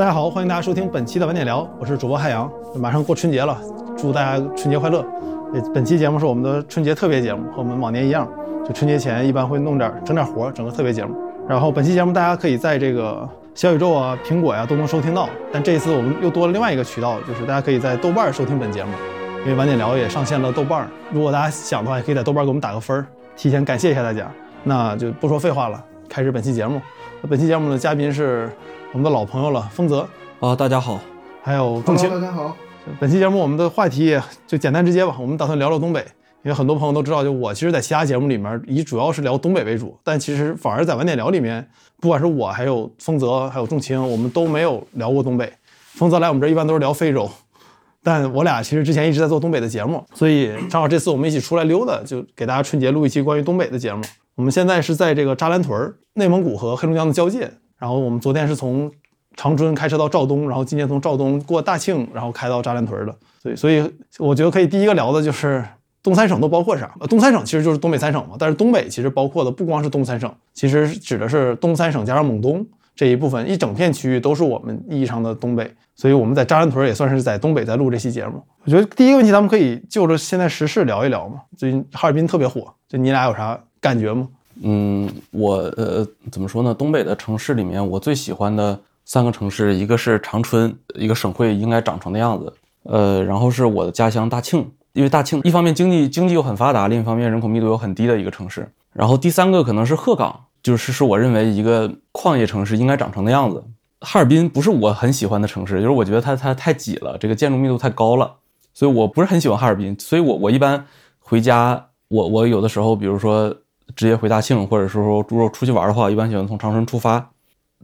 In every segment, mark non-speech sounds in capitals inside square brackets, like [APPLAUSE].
大家好，欢迎大家收听本期的晚点聊，我是主播海洋。马上过春节了，祝大家春节快乐。呃本期节目是我们的春节特别节目，和我们往年一样，就春节前一般会弄点整点活，整个特别节目。然后本期节目大家可以在这个小宇宙啊、苹果呀、都能收听到，但这一次我们又多了另外一个渠道，就是大家可以在豆瓣收听本节目，因为晚点聊也上线了豆瓣。如果大家想的话，也可以在豆瓣给我们打个分儿，提前感谢一下大家。那就不说废话了，开始本期节目。本期节目的嘉宾是我们的老朋友了，丰泽，啊，大家好，还有仲青。大家好。本期节目我们的话题就简单直接吧，我们打算聊聊东北，因为很多朋友都知道，就我其实，在其他节目里面以主要是聊东北为主，但其实反而在晚点聊里面，不管是我还有丰泽还有仲青，我们都没有聊过东北。丰泽来我们这儿一般都是聊非洲，但我俩其实之前一直在做东北的节目，所以正好这次我们一起出来溜达，就给大家春节录一期关于东北的节目。我们现在是在这个扎兰屯儿，内蒙古和黑龙江的交界，然后我们昨天是从长春开车到肇东，然后今天从肇东过大庆，然后开到扎兰屯的。所以，所以我觉得可以第一个聊的就是东三省都包括啥？呃，东三省其实就是东北三省嘛，但是东北其实包括的不光是东三省，其实指的是东三省加上蒙东这一部分，一整片区域都是我们意义上的东北。所以我们在扎兰屯也算是在东北在录这期节目。我觉得第一个问题咱们可以就着现在时事聊一聊嘛。最近哈尔滨特别火，就你俩有啥感觉吗？嗯，我呃怎么说呢？东北的城市里面，我最喜欢的三个城市，一个是长春，一个省会应该长成的样子，呃，然后是我的家乡大庆，因为大庆一方面经济经济又很发达，另一方面人口密度又很低的一个城市。然后第三个可能是鹤岗，就是是我认为一个矿业城市应该长成的样子。哈尔滨不是我很喜欢的城市，就是我觉得它它太挤了，这个建筑密度太高了，所以我不是很喜欢哈尔滨。所以我我一般回家，我我有的时候，比如说直接回大庆，或者是说如果出去玩的话，一般喜欢从长春出发。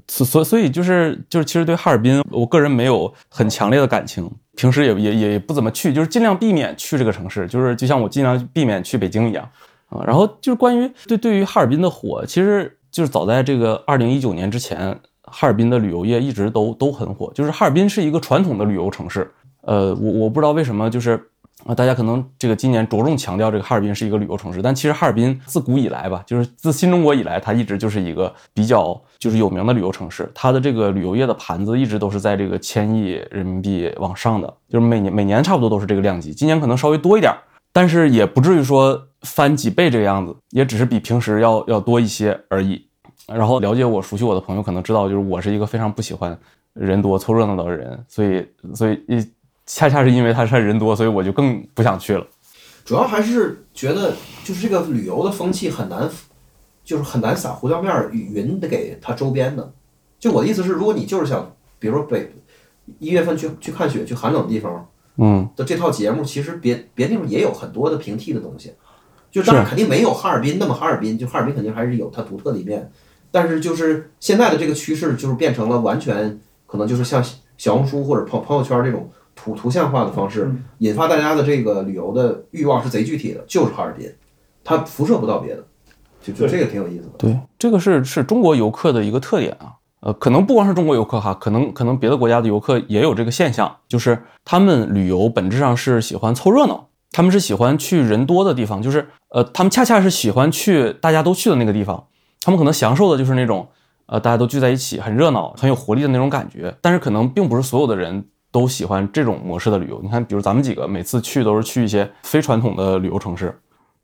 所所所以就是就是其实对哈尔滨，我个人没有很强烈的感情，平时也也也不怎么去，就是尽量避免去这个城市，就是就像我尽量避免去北京一样啊。然后就是关于对对于哈尔滨的火，其实就是早在这个二零一九年之前，哈尔滨的旅游业一直都都很火，就是哈尔滨是一个传统的旅游城市。呃，我我不知道为什么就是。啊，大家可能这个今年着重强调这个哈尔滨是一个旅游城市，但其实哈尔滨自古以来吧，就是自新中国以来，它一直就是一个比较就是有名的旅游城市。它的这个旅游业的盘子一直都是在这个千亿人民币往上的，就是每年每年差不多都是这个量级。今年可能稍微多一点，但是也不至于说翻几倍这个样子，也只是比平时要要多一些而已。然后了解我、熟悉我的朋友可能知道，就是我是一个非常不喜欢人多凑热闹的人，所以所以一。恰恰是因为它是人多，所以我就更不想去了。主要还是觉得，就是这个旅游的风气很难，就是很难撒胡椒面儿匀的给它周边的。就我的意思是，如果你就是想，比如说北一月份去去看雪，去寒冷的地方，嗯，的这套节目，其实别别地方也有很多的平替的东西。就当然肯定没有哈尔滨那么哈尔滨，就哈尔滨肯定还是有它独特的一面。但是就是现在的这个趋势，就是变成了完全可能就是像小红书或者朋朋友圈这种。图图像化的方式引发大家的这个旅游的欲望是贼具体的，就是哈尔滨，它辐射不到别的，就就这个挺有意思的。对，这个是是中国游客的一个特点啊，呃，可能不光是中国游客哈，可能可能别的国家的游客也有这个现象，就是他们旅游本质上是喜欢凑热闹，他们是喜欢去人多的地方，就是呃，他们恰恰是喜欢去大家都去的那个地方，他们可能享受的就是那种呃大家都聚在一起很热闹、很有活力的那种感觉，但是可能并不是所有的人。都喜欢这种模式的旅游。你看，比如咱们几个每次去都是去一些非传统的旅游城市，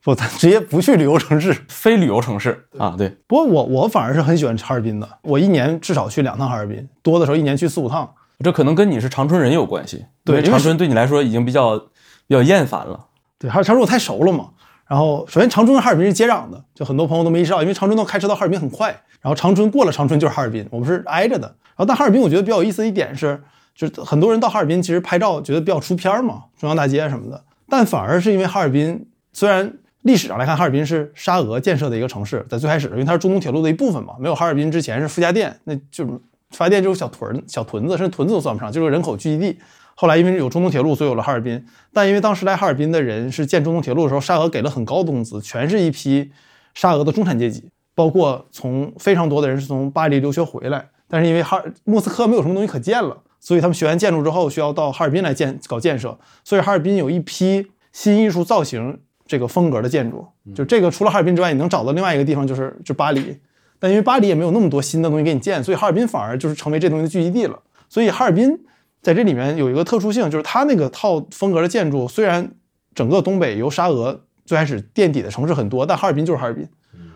不，咱直接不去旅游城市，非旅游城市啊。对。不过我我反而是很喜欢哈尔滨的，我一年至少去两趟哈尔滨，多的时候一年去四五趟。这可能跟你是长春人有关系。对，长春对你来说已经比较比较厌烦了。对，还有长春我太熟了嘛。然后首先长春跟哈尔滨是接壤的，就很多朋友都没意识到，因为长春到开车到哈尔滨很快，然后长春过了长春就是哈尔滨，我们是挨着的。然后但哈尔滨我觉得比较有意思的一点是。就是很多人到哈尔滨，其实拍照觉得比较出片嘛，中央大街什么的。但反而是因为哈尔滨，虽然历史上来看，哈尔滨是沙俄建设的一个城市，在最开始，因为它是中东铁路的一部分嘛。没有哈尔滨之前是傅家店，那就是傅家店就是小屯、小屯子，甚至屯子都算不上，就是人口聚集地。后来因为有中东铁路，所以有了哈尔滨。但因为当时来哈尔滨的人是建中东铁路的时候，沙俄给了很高的工资，全是一批沙俄的中产阶级，包括从非常多的人是从巴黎留学回来。但是因为哈莫斯科没有什么东西可建了。所以他们学完建筑之后，需要到哈尔滨来建搞建设。所以哈尔滨有一批新艺术造型这个风格的建筑，就这个除了哈尔滨之外，你能找到另外一个地方就是就巴黎。但因为巴黎也没有那么多新的东西给你建，所以哈尔滨反而就是成为这东西的聚集地了。所以哈尔滨在这里面有一个特殊性，就是它那个套风格的建筑，虽然整个东北由沙俄最开始垫底的城市很多，但哈尔滨就是哈尔滨，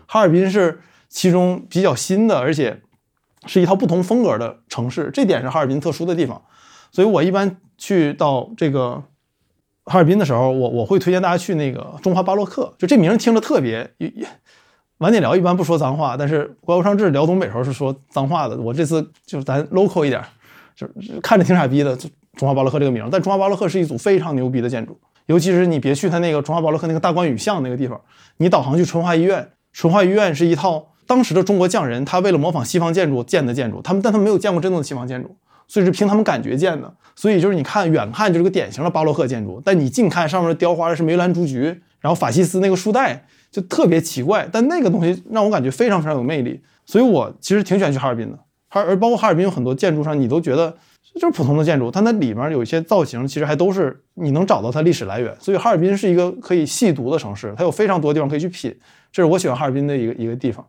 哈尔滨是其中比较新的，而且是一套不同风格的城市，这点是哈尔滨特殊的地方。所以我一般去到这个哈尔滨的时候，我我会推荐大家去那个中华巴洛克，就这名听着特别。晚点聊一般不说脏话，但是怪物上志聊东北时候是说脏话的。我这次就咱 local 一点，就看着挺傻逼的，中华巴洛克这个名。但中华巴洛克是一组非常牛逼的建筑，尤其是你别去它那个中华巴洛克那个大观雨巷那个地方，你导航去淳化医院，淳化医院是一套当时的中国匠人，他为了模仿西方建筑建的建筑，他们但他们没有见过真正的西方建筑。所以是凭他们感觉建的，所以就是你看远看就是个典型的巴洛克建筑，但你近看上面雕花的是梅兰竹菊，然后法西斯那个书带就特别奇怪，但那个东西让我感觉非常非常有魅力，所以我其实挺喜欢去哈尔滨的。哈而包括哈尔滨有很多建筑上你都觉得就是普通的建筑，它那里面有一些造型其实还都是你能找到它历史来源，所以哈尔滨是一个可以细读的城市，它有非常多地方可以去品，这是我喜欢哈尔滨的一个一个地方。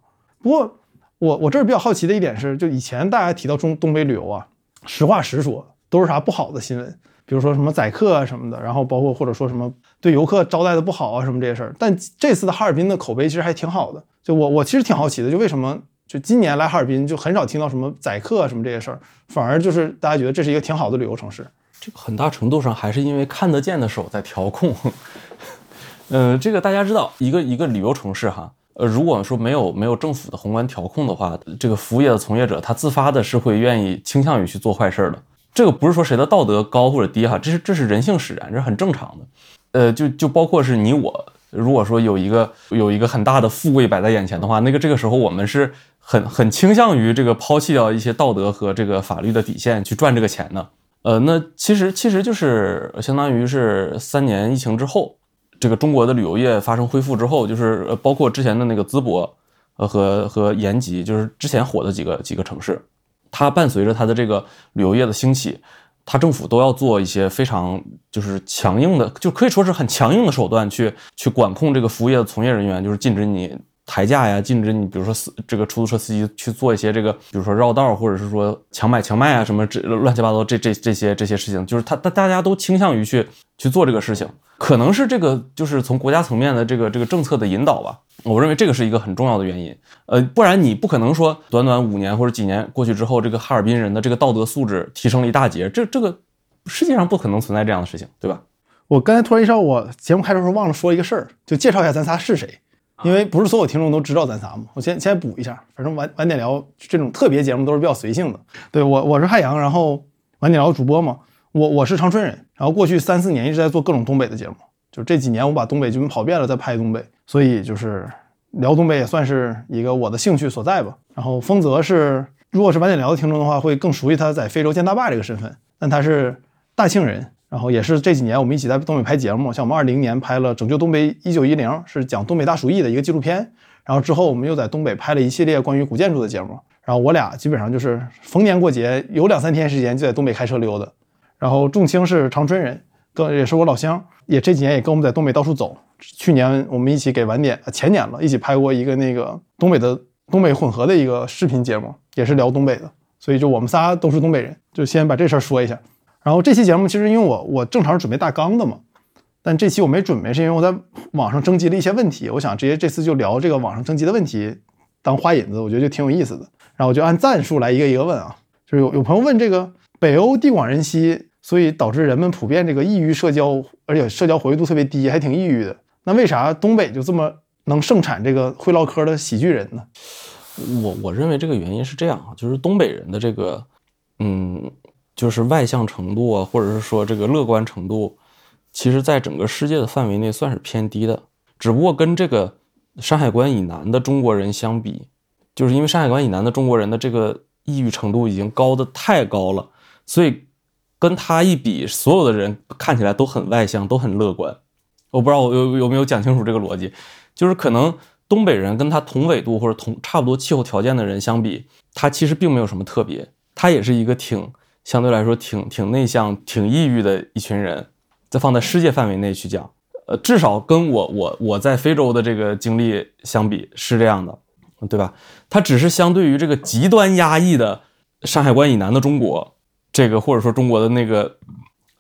不过我我这儿比较好奇的一点是，就以前大家提到中东北旅游啊。实话实说，都是啥不好的新闻，比如说什么宰客啊什么的，然后包括或者说什么对游客招待的不好啊什么这些事儿。但这次的哈尔滨的口碑其实还挺好的。就我我其实挺好奇的，就为什么就今年来哈尔滨就很少听到什么宰客什么这些事儿，反而就是大家觉得这是一个挺好的旅游城市。这个很大程度上还是因为看得见的手在调控。嗯，[LAUGHS] 这个大家知道，一个一个旅游城市哈。呃，如果说没有没有政府的宏观调控的话，这个服务业的从业者他自发的是会愿意倾向于去做坏事的。这个不是说谁的道德高或者低哈，这是这是人性使然，这是很正常的。呃，就就包括是你我，如果说有一个有一个很大的富贵摆在眼前的话，那个这个时候我们是很很倾向于这个抛弃掉一些道德和这个法律的底线去赚这个钱的。呃，那其实其实就是相当于是三年疫情之后。这个中国的旅游业发生恢复之后，就是，包括之前的那个淄博，呃和和延吉，就是之前火的几个几个城市，它伴随着它的这个旅游业的兴起，它政府都要做一些非常就是强硬的，就可以说是很强硬的手段去去管控这个服务业的从业人员，就是禁止你抬价呀，禁止你比如说司这个出租车司机去做一些这个，比如说绕道或者是说强买强卖啊什么这乱七八糟这这这些这些事情，就是他大大家都倾向于去去做这个事情。可能是这个，就是从国家层面的这个这个政策的引导吧。我认为这个是一个很重要的原因。呃，不然你不可能说短短五年或者几年过去之后，这个哈尔滨人的这个道德素质提升了一大截。这这个世界上不可能存在这样的事情，对吧？我刚才突然意识到，我节目开头时候忘了说一个事儿，就介绍一下咱仨是谁，因为不是所有听众都知道咱仨嘛。我先先补一下，反正晚晚点聊这种特别节目都是比较随性的。对我我是汉阳，然后晚点聊主播嘛。我我是长春人，然后过去三四年一直在做各种东北的节目，就这几年我把东北基本跑遍了，在拍东北，所以就是聊东北也算是一个我的兴趣所在吧。然后丰泽是，如果是晚点聊的听众的话，会更熟悉他在非洲建大坝这个身份，但他是大庆人，然后也是这几年我们一起在东北拍节目，像我们二零年拍了《拯救东北一九一零》，是讲东北大鼠疫的一个纪录片，然后之后我们又在东北拍了一系列关于古建筑的节目，然后我俩基本上就是逢年过节有两三天时间就在东北开车溜达。然后仲青是长春人，跟也是我老乡，也这几年也跟我们在东北到处走。去年我们一起给晚点，前年了，一起拍过一个那个东北的东北混合的一个视频节目，也是聊东北的。所以就我们仨都是东北人，就先把这事儿说一下。然后这期节目其实因为我我正常是准备大纲的嘛，但这期我没准备，是因为我在网上征集了一些问题，我想直接这次就聊这个网上征集的问题当花引子，我觉得就挺有意思的。然后我就按赞数来一个一个问啊，就是有有朋友问这个北欧地广人稀。所以导致人们普遍这个抑郁社交，而且社交活跃度特别低，还挺抑郁的。那为啥东北就这么能盛产这个会唠嗑的喜剧人呢？我我认为这个原因是这样啊，就是东北人的这个，嗯，就是外向程度啊，或者是说这个乐观程度，其实在整个世界的范围内算是偏低的。只不过跟这个山海关以南的中国人相比，就是因为山海关以南的中国人的这个抑郁程度已经高的太高了，所以。跟他一比，所有的人看起来都很外向，都很乐观。我不知道我有有没有讲清楚这个逻辑，就是可能东北人跟他同纬度或者同差不多气候条件的人相比，他其实并没有什么特别，他也是一个挺相对来说挺挺内向、挺抑郁的一群人。再放在世界范围内去讲，呃，至少跟我我我在非洲的这个经历相比是这样的，对吧？他只是相对于这个极端压抑的山海关以南的中国。这个或者说中国的那个，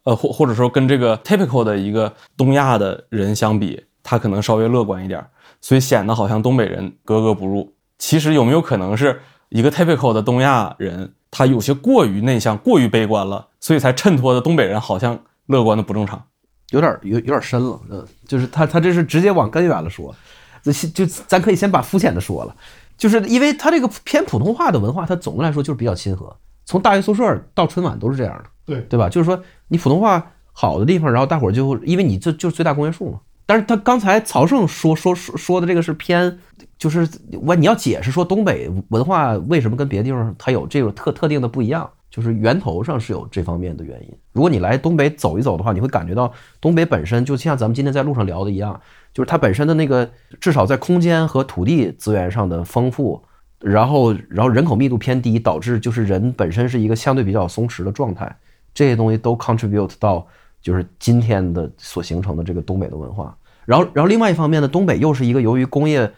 呃，或或者说跟这个 typical 的一个东亚的人相比，他可能稍微乐观一点，所以显得好像东北人格格不入。其实有没有可能是一个 typical 的东亚人，他有些过于内向、过于悲观了，所以才衬托的东北人好像乐观的不正常。有点有有点深了，嗯，就是他他这是直接往根源了说，就就咱可以先把肤浅的说了，就是因为他这个偏普通话的文化，它总的来说就是比较亲和，从大学宿舍到春晚都是这样的，对对吧？就是说你普通话好的地方，然后大伙儿就因为你这就是最大公约数嘛。但是他刚才曹胜说说说说的这个是偏，就是我你要解释说东北文化为什么跟别的地方它有这种特特定的不一样。就是源头上是有这方面的原因。如果你来东北走一走的话，你会感觉到东北本身就像咱们今天在路上聊的一样，就是它本身的那个至少在空间和土地资源上的丰富，然后然后人口密度偏低，导致就是人本身是一个相对比较松弛的状态，这些东西都 contribute 到就是今天的所形成的这个东北的文化。然后然后另外一方面呢，东北又是一个由于工业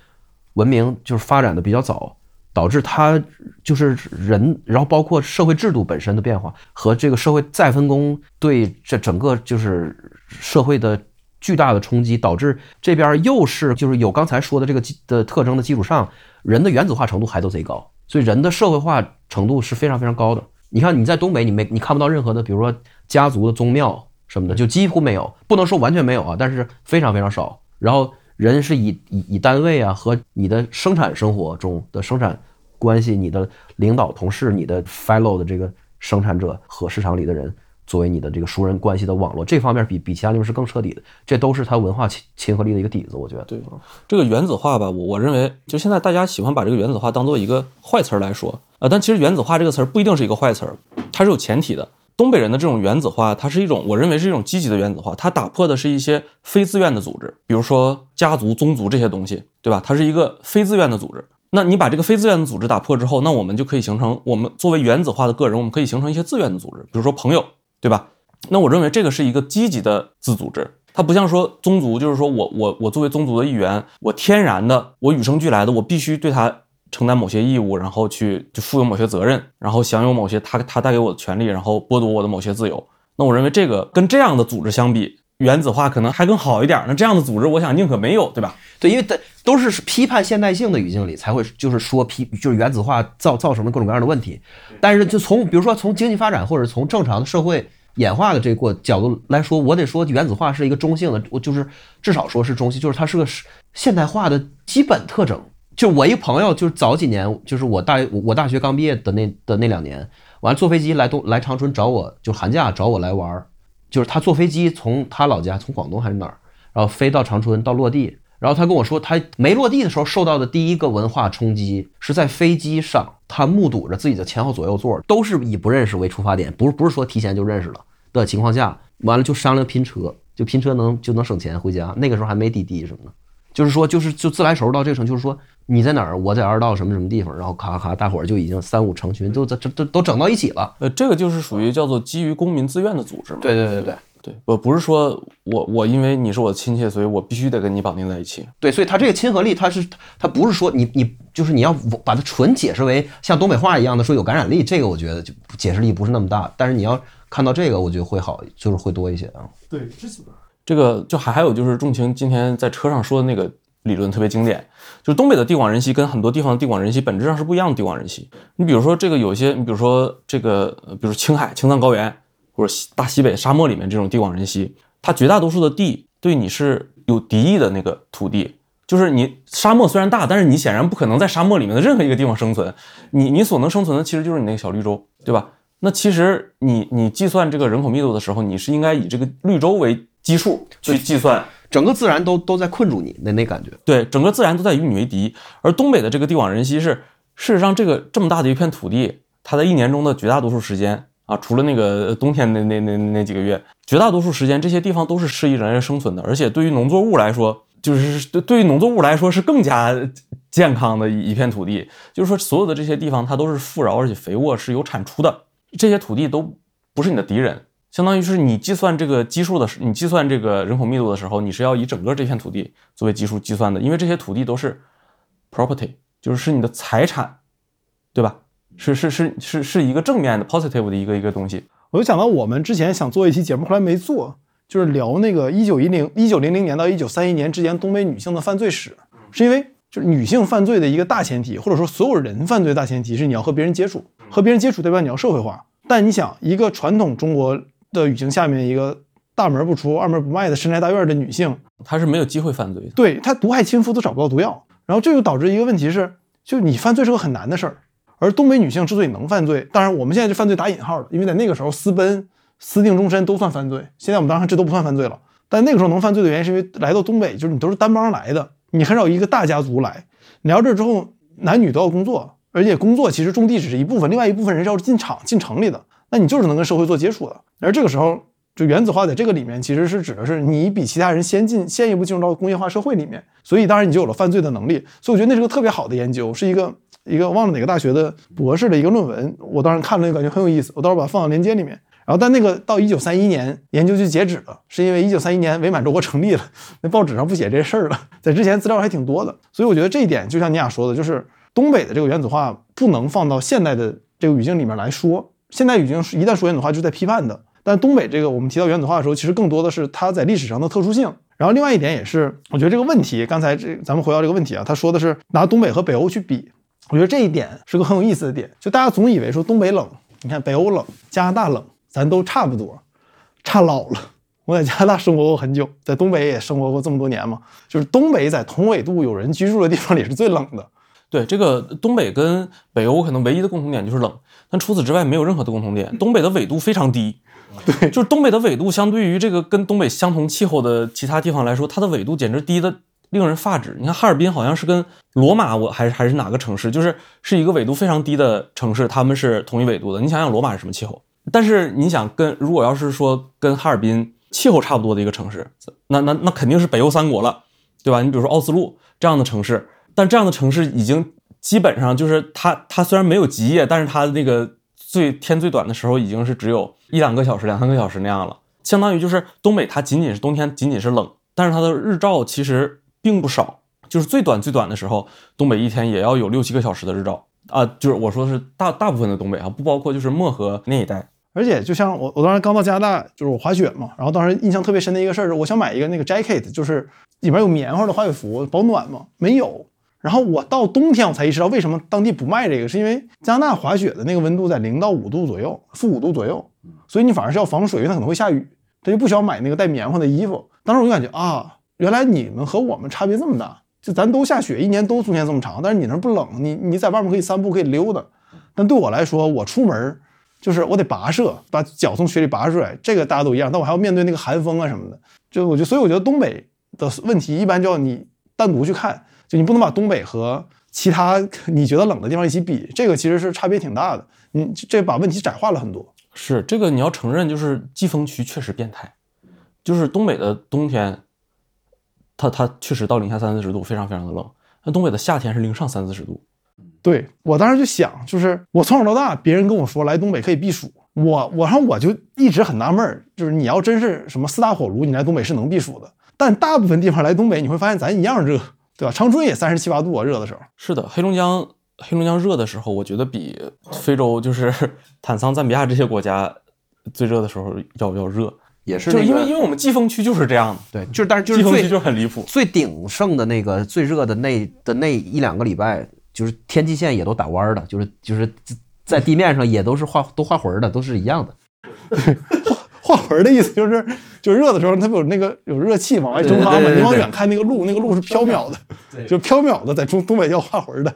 文明就是发展的比较早。导致他就是人，然后包括社会制度本身的变化和这个社会再分工对这整个就是社会的巨大的冲击，导致这边又是就是有刚才说的这个的特征的基础上，人的原子化程度还都贼高，所以人的社会化程度是非常非常高的。你看你在东北，你没你看不到任何的，比如说家族的宗庙什么的，就几乎没有，不能说完全没有啊，但是非常非常少。然后。人是以以以单位啊和你的生产生活中的生产关系，你的领导、同事、你的 fellow 的这个生产者和市场里的人作为你的这个熟人关系的网络，这方面比比其他地方是更彻底的。这都是它文化亲亲和力的一个底子，我觉得。对，这个原子化吧，我我认为就现在大家喜欢把这个原子化当做一个坏词儿来说啊，但其实原子化这个词儿不一定是一个坏词儿，它是有前提的。东北人的这种原子化，它是一种，我认为是一种积极的原子化。它打破的是一些非自愿的组织，比如说家族、宗族这些东西，对吧？它是一个非自愿的组织。那你把这个非自愿的组织打破之后，那我们就可以形成我们作为原子化的个人，我们可以形成一些自愿的组织，比如说朋友，对吧？那我认为这个是一个积极的自组织。它不像说宗族，就是说我我我作为宗族的一员，我天然的，我与生俱来的，我必须对他。承担某些义务，然后去就负有某些责任，然后享有某些他他带给我的权利，然后剥夺我的某些自由。那我认为这个跟这样的组织相比，原子化可能还更好一点。那这样的组织，我想宁可没有，对吧？对，因为都是批判现代性的语境里才会就是说批，就是原子化造造成的各种各样的问题。但是就从比如说从经济发展或者从正常的社会演化的这个角度来说，我得说原子化是一个中性的，我就是至少说是中性，就是它是个现代化的基本特征。就我一朋友，就是早几年，就是我大我大学刚毕业的那的那两年，完坐飞机来东来长春找我，就寒假找我来玩儿。就是他坐飞机从他老家从广东还是哪儿，然后飞到长春到落地，然后他跟我说，他没落地的时候受到的第一个文化冲击是在飞机上，他目睹着自己的前后左右座都是以不认识为出发点，不是不是说提前就认识了的情况下，完了就商量拼车，就拼车能就能省钱回家。那个时候还没滴滴什么的。就是说，就是就自来熟到这个程度，就是说你在哪儿，我在二道什么什么地方，然后咔咔，大伙儿就已经三五成群，都这这都都整到一起了。呃，这个就是属于叫做基于公民自愿的组织嘛。对对对对对，我不是说我我因为你是我的亲戚，所以我必须得跟你绑定在一起。对，所以他这个亲和力，他是他不是说你你就是你要把它纯解释为像东北话一样的说有感染力，这个我觉得就解释力不是那么大。但是你要看到这个，我觉得会好，就是会多一些啊。对，这是。这个就还还有就是仲情今天在车上说的那个理论特别经典，就东北的地广人稀跟很多地方的地广人稀本质上是不一样的地广人稀。你比如说这个有些，你比如说这个，比如青海青藏高原或者大西北沙漠里面这种地广人稀，它绝大多数的地对你是有敌意的那个土地，就是你沙漠虽然大，但是你显然不可能在沙漠里面的任何一个地方生存，你你所能生存的其实就是你那个小绿洲，对吧？那其实你你计算这个人口密度的时候，你是应该以这个绿洲为。基数去计算，整个自然都都在困住你，那那感觉。对，整个自然都在与你为敌。而东北的这个地广人稀是，事实上这个这么大的一片土地，它在一年中的绝大多数时间啊，除了那个冬天那那那那几个月，绝大多数时间这些地方都是适宜人类生存的。而且对于农作物来说，就是对对于农作物来说是更加健康的一片土地。就是说，所有的这些地方它都是富饶而且肥沃，是有产出的。这些土地都不是你的敌人。相当于是你计算这个基数的时，你计算这个人口密度的时候，你是要以整个这片土地作为基数计算的，因为这些土地都是 property，就是是你的财产，对吧？是是是是是一个正面的 positive 的一个一个东西。我就想到我们之前想做一期节目，后来没做，就是聊那个一九一零一九零零年到一九三一年之间东北女性的犯罪史，是因为就是女性犯罪的一个大前提，或者说所有人犯罪大前提是你要和别人接触，和别人接触代表你要社会化。但你想，一个传统中国的语境下面，一个大门不出二门不迈的深宅大院的女性，她是没有机会犯罪的。对她毒害亲夫都找不到毒药，然后这就导致一个问题是，就你犯罪是个很难的事儿。而东北女性之所以能犯罪，当然我们现在这犯罪打引号了，因为在那个时候私奔、私定终身都算犯罪。现在我们当然这都不算犯罪了，但那个时候能犯罪的原因是因为来到东北，就是你都是单帮来的，你很少一个大家族来。来到这之后，男女都要工作，而且工作其实种地只是一部分，另外一部分人是要进厂、进城里的，那你就是能跟社会做接触的。而这个时候，就原子化在这个里面其实是指的是你比其他人先进、先一步进入到工业化社会里面，所以当然你就有了犯罪的能力。所以我觉得那是个特别好的研究，是一个。一个忘了哪个大学的博士的一个论文，我当时看了，就感觉很有意思，我到时候把它放到链接里面。然后，但那个到一九三一年研究就截止了，是因为一九三一年伪满洲国成立了，[LAUGHS] 那报纸上不写这事儿了。在之前资料还挺多的，所以我觉得这一点就像你俩说的，就是东北的这个原子化不能放到现代的这个语境里面来说。现代语境一旦说原子化，就是在批判的。但东北这个，我们提到原子化的时候，其实更多的是它在历史上的特殊性。然后另外一点也是，我觉得这个问题，刚才这咱们回到这个问题啊，他说的是拿东北和北欧去比。我觉得这一点是个很有意思的点，就大家总以为说东北冷，你看北欧冷，加拿大冷，咱都差不多，差老了。我在加拿大生活过很久，在东北也生活过这么多年嘛，就是东北在同纬度有人居住的地方里是最冷的。对，这个东北跟北欧可能唯一的共同点就是冷，但除此之外没有任何的共同点。东北的纬度非常低，[LAUGHS] 对，就是东北的纬度相对于这个跟东北相同气候的其他地方来说，它的纬度简直低的。令人发指！你看哈尔滨好像是跟罗马，我还是还是哪个城市，就是是一个纬度非常低的城市，他们是同一纬度的。你想想罗马是什么气候？但是你想跟如果要是说跟哈尔滨气候差不多的一个城市，那那那肯定是北欧三国了，对吧？你比如说奥斯陆这样的城市，但这样的城市已经基本上就是它它虽然没有极夜，但是它那个最天最短的时候已经是只有一两个小时、两三个小时那样了，相当于就是东北它仅仅是冬天仅仅是冷，但是它的日照其实。并不少，就是最短最短的时候，东北一天也要有六七个小时的日照啊。就是我说的是大大部分的东北啊，不包括就是漠河那一带。而且就像我我当时刚到加拿大，就是我滑雪嘛，然后当时印象特别深的一个事儿是，我想买一个那个 jacket，就是里边有棉花的滑雪服保暖嘛，没有。然后我到冬天我才意识到为什么当地不卖这个，是因为加拿大滑雪的那个温度在零到五度左右，负五度左右，所以你反而是要防水，因为它可能会下雨，他就不需要买那个带棉花的衣服。当时我就感觉啊。原来你们和我们差别这么大，就咱都下雪，一年都冬天这么长，但是你那不冷，你你在外面可以散步，可以溜达。但对我来说，我出门就是我得跋涉，把脚从雪里拔出来，这个大家都一样，但我还要面对那个寒风啊什么的。就我觉得，所以我觉得东北的问题一般就要你单独去看，就你不能把东北和其他 [LAUGHS] 你觉得冷的地方一起比，这个其实是差别挺大的。你这把问题窄化了很多。是这个你要承认，就是季风区确实变态，就是东北的冬天。它它确实到零下三四十度，非常非常的冷。那东北的夏天是零上三四十度。对我当时就想，就是我从小到大，别人跟我说来东北可以避暑，我我然后我就一直很纳闷儿，就是你要真是什么四大火炉，你来东北是能避暑的。但大部分地方来东北，你会发现咱一样热，对吧？长春也三十七八度啊，热的时候。是的，黑龙江黑龙江热的时候，我觉得比非洲就是 [LAUGHS] 坦桑、赞比亚这些国家最热的时候要要热。也是，就因为因为我们季风区就是这样的，对，就是但是就是季风区就很离谱，最鼎盛的那个最热的那的那一两个礼拜，就是天际线也都打弯的，就是就是在地面上也都是画都画魂的，都是一样的。[LAUGHS] 画画魂的意思就是，[LAUGHS] 就热的时候它不有那个有热气往外蒸发嘛，你往远看那个路，那个路是飘渺的，就飘渺的，在中东北叫画魂的。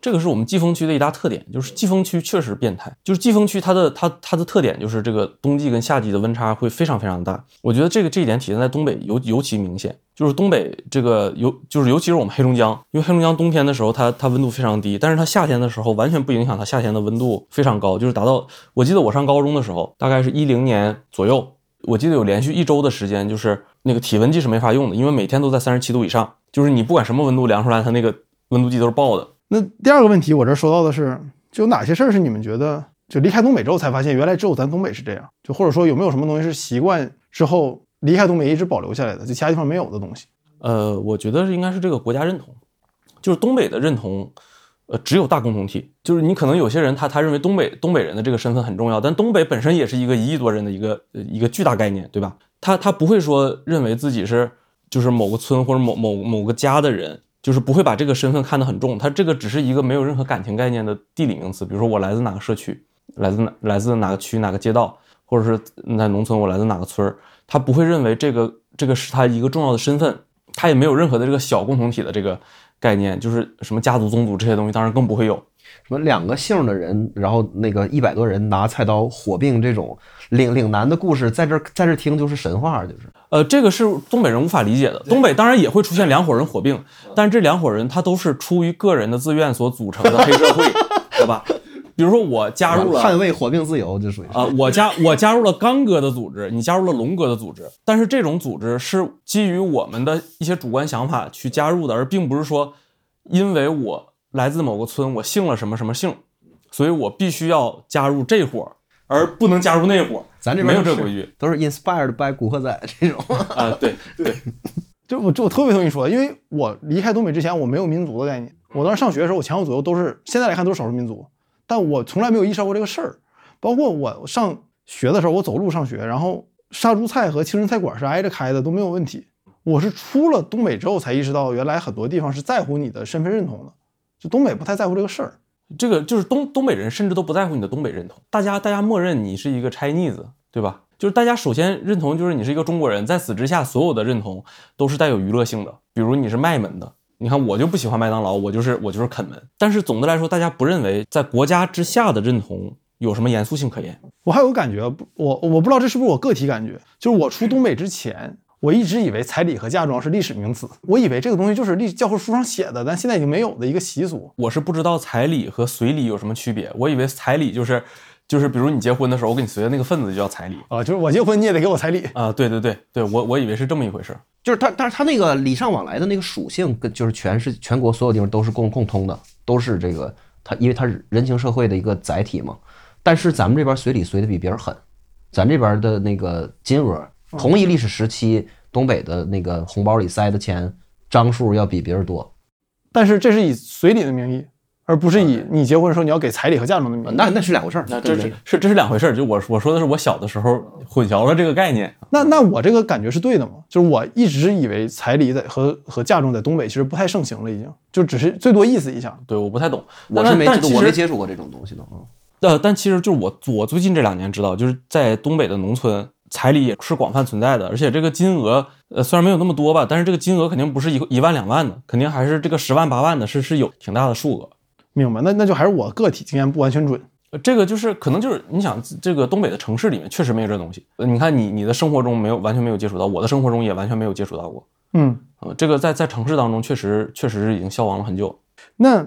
这个是我们季风区的一大特点，就是季风区确实变态。就是季风区它的它它的特点就是这个冬季跟夏季的温差会非常非常大。我觉得这个这一点体现在东北尤尤其明显，就是东北这个尤就是尤其是我们黑龙江，因为黑龙江冬天的时候它它温度非常低，但是它夏天的时候完全不影响它夏天的温度非常高，就是达到我记得我上高中的时候，大概是一零年左右，我记得有连续一周的时间就是那个体温计是没法用的，因为每天都在三十七度以上，就是你不管什么温度量出来，它那个温度计都是爆的。那第二个问题，我这说到的是，就哪些事儿是你们觉得就离开东北之后才发现，原来只有咱东北是这样？就或者说有没有什么东西是习惯之后离开东北一直保留下来的，就其他地方没有的东西？呃，我觉得是应该是这个国家认同，就是东北的认同，呃，只有大共同体。就是你可能有些人他他认为东北东北人的这个身份很重要，但东北本身也是一个一亿多人的一个一个巨大概念，对吧？他他不会说认为自己是就是某个村或者某某某个家的人，就是不会把这个身份看得很重。他这个只是一个没有任何感情概念的地理名词。比如说我来自哪个社区，来自哪来自哪个区哪个街道，或者是你在农村我来自哪个村儿，他不会认为这个这个是他一个重要的身份，他也没有任何的这个小共同体的这个概念，就是什么家族宗族这些东西，当然更不会有。什么两个姓的人，然后那个一百多人拿菜刀火并这种岭岭南的故事，在这儿在这儿听就是神话，就是呃，这个是东北人无法理解的。东北当然也会出现两伙人火并，但是这两伙人他都是出于个人的自愿所组成的黑社会，[LAUGHS] 对吧？比如说我加入了捍卫火并自由，就属于啊、我加我加入了刚哥的组织，你加入了龙哥的组织，但是这种组织是基于我们的一些主观想法去加入的，而并不是说因为我来自某个村，我姓了什么什么姓，所以我必须要加入这伙儿，而不能加入那伙儿。咱这边没有这规矩都是 inspired by 古惑仔这种。[LAUGHS] 啊、对对，[LAUGHS] 就我就我特别同意说，因为我离开东北之前，我没有民族的概念。我当时上学的时候，我前后左右都是现在来看都是少数民族，但我从来没有意识到过这个事儿。包括我上学的时候，我走路上学，然后杀猪菜和青城菜馆是挨着开的，都没有问题。我是出了东北之后才意识到，原来很多地方是在乎你的身份认同的，就东北不太在乎这个事儿。这个就是东东北人甚至都不在乎你的东北认同，大家大家默认你是一个 Chinese，对吧？就是大家首先认同就是你是一个中国人，在此之下所有的认同都是带有娱乐性的，比如你是卖门的。你看，我就不喜欢麦当劳，我就是我就是啃门。但是总的来说，大家不认为在国家之下的认同有什么严肃性可言。我还有个感觉，不我我不知道这是不是我个体感觉，就是我出东北之前，我一直以为彩礼和嫁妆是历史名词，我以为这个东西就是历教科书上写的，但现在已经没有的一个习俗。我是不知道彩礼和随礼有什么区别，我以为彩礼就是就是比如你结婚的时候，我给你随的那个份子就叫彩礼啊，就是我结婚你也得给我彩礼。啊、对对对对，我我以为是这么一回事儿。就是它，但是它那个礼尚往来的那个属性，跟就是全是全国所有地方都是共共通的，都是这个它，因为它是人情社会的一个载体嘛。但是咱们这边随礼随的比别人狠，咱这边的那个金额，同一历史时期，东北的那个红包里塞的钱张数要比别人多。但是这是以随礼的名义，而不是以你结婚的时候你要给彩礼和嫁妆的名义。那那是两回事儿，那这对是是这是两回事儿，就我我说的是我小的时候混淆了这个概念。那那我这个感觉是对的吗？就是我一直以为彩礼在和和嫁妆在东北其实不太盛行了，已经就只是最多意思一下。对，我不太懂，我是没我没接触过这种东西的啊。呃，但其实就是我我最近这两年知道，就是在东北的农村，彩礼也是广泛存在的，而且这个金额呃虽然没有那么多吧，但是这个金额肯定不是一一万两万的，肯定还是这个十万八万的，是是有挺大的数额。明白？那那就还是我个体经验不完全准。呃这个就是可能就是你想这个东北的城市里面确实没有这东西。呃，你看你你的生活中没有完全没有接触到，我的生活中也完全没有接触到过。嗯，呃，这个在在城市当中确实确实是已经消亡了很久。那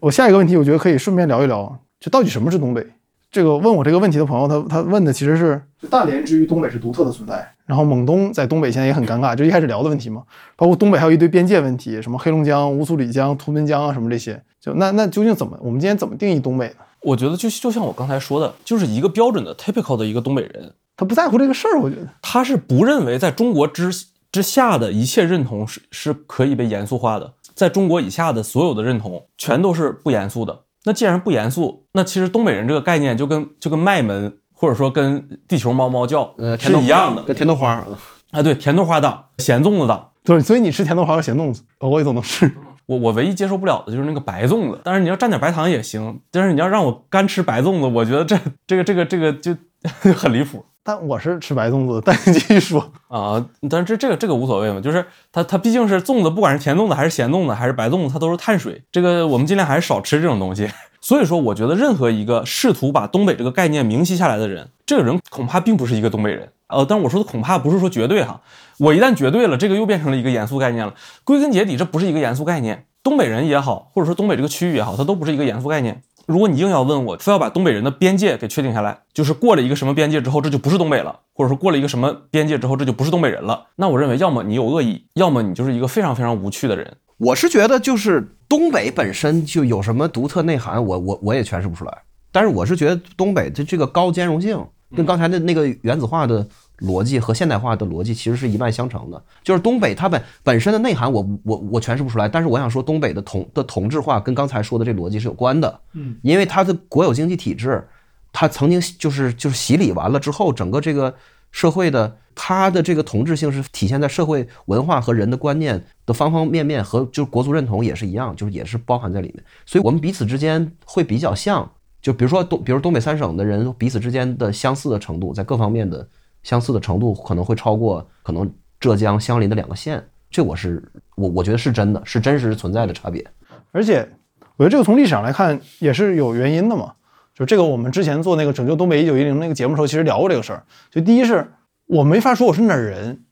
我下一个问题，我觉得可以顺便聊一聊，就到底什么是东北？这个问我这个问题的朋友，他他问的其实是，就大连之于东北是独特的存在，然后蒙东在东北现在也很尴尬，就一开始聊的问题嘛，包括东北还有一堆边界问题，什么黑龙江、乌苏里江、图们江啊什么这些，就那那究竟怎么，我们今天怎么定义东北呢？我觉得就就像我刚才说的，就是一个标准的 typical 的一个东北人，他不在乎这个事儿，我觉得。他是不认为在中国之之下的一切认同是是可以被严肃化的，在中国以下的所有的认同全都是不严肃的。那既然不严肃，那其实东北人这个概念就跟就跟卖门或者说跟地球猫猫叫呃，是一样的跟甜豆花，啊。对，甜豆花党、咸粽子党，对，所以你吃甜豆花和咸粽子，我也都能吃。我我唯一接受不了的就是那个白粽子，但是你要蘸点白糖也行，但是你要让我干吃白粽子，我觉得这这个这个这个就 [LAUGHS] 很离谱。但我是吃白粽子，但你继续说。啊，但是这这个这个无所谓嘛，就是它它毕竟是粽子，不管是甜粽子还是咸粽子还是白粽子，它都是碳水，这个我们尽量还是少吃这种东西。[LAUGHS] 所以说，我觉得任何一个试图把东北这个概念明晰下来的人，这个人恐怕并不是一个东北人。呃，但我说的恐怕不是说绝对哈，我一旦绝对了，这个又变成了一个严肃概念了。归根结底，这不是一个严肃概念。东北人也好，或者说东北这个区域也好，它都不是一个严肃概念。如果你硬要问我，非要把东北人的边界给确定下来，就是过了一个什么边界之后，这就不是东北了，或者说过了一个什么边界之后，这就不是东北人了。[LAUGHS] 那我认为，要么你有恶意，要么你就是一个非常非常无趣的人。我是觉得就是东北本身就有什么独特内涵，我我我也诠释不出来。但是我是觉得东北的这个高兼容性，跟刚才的那个原子化的逻辑和现代化的逻辑其实是一脉相承的。就是东北它本本身的内涵我，我我诠释不出来，但是我想说，东北的同的同质化跟刚才说的这逻辑是有关的。嗯，因为它的国有经济体制，它曾经就是就是洗礼完了之后，整个这个社会的它的这个同质性是体现在社会文化和人的观念的方方面面，和就是国族认同也是一样，就是也是包含在里面。所以我们彼此之间会比较像。就比如说东，比如东北三省的人彼此之间的相似的程度，在各方面的相似的程度可能会超过可能浙江相邻的两个县，这我是我我觉得是真的，是真实存在的差别。而且我觉得这个从历史上来看也是有原因的嘛。就这个我们之前做那个拯救东北一九一零那个节目的时候，其实聊过这个事儿。就第一是我没法说我是哪儿人，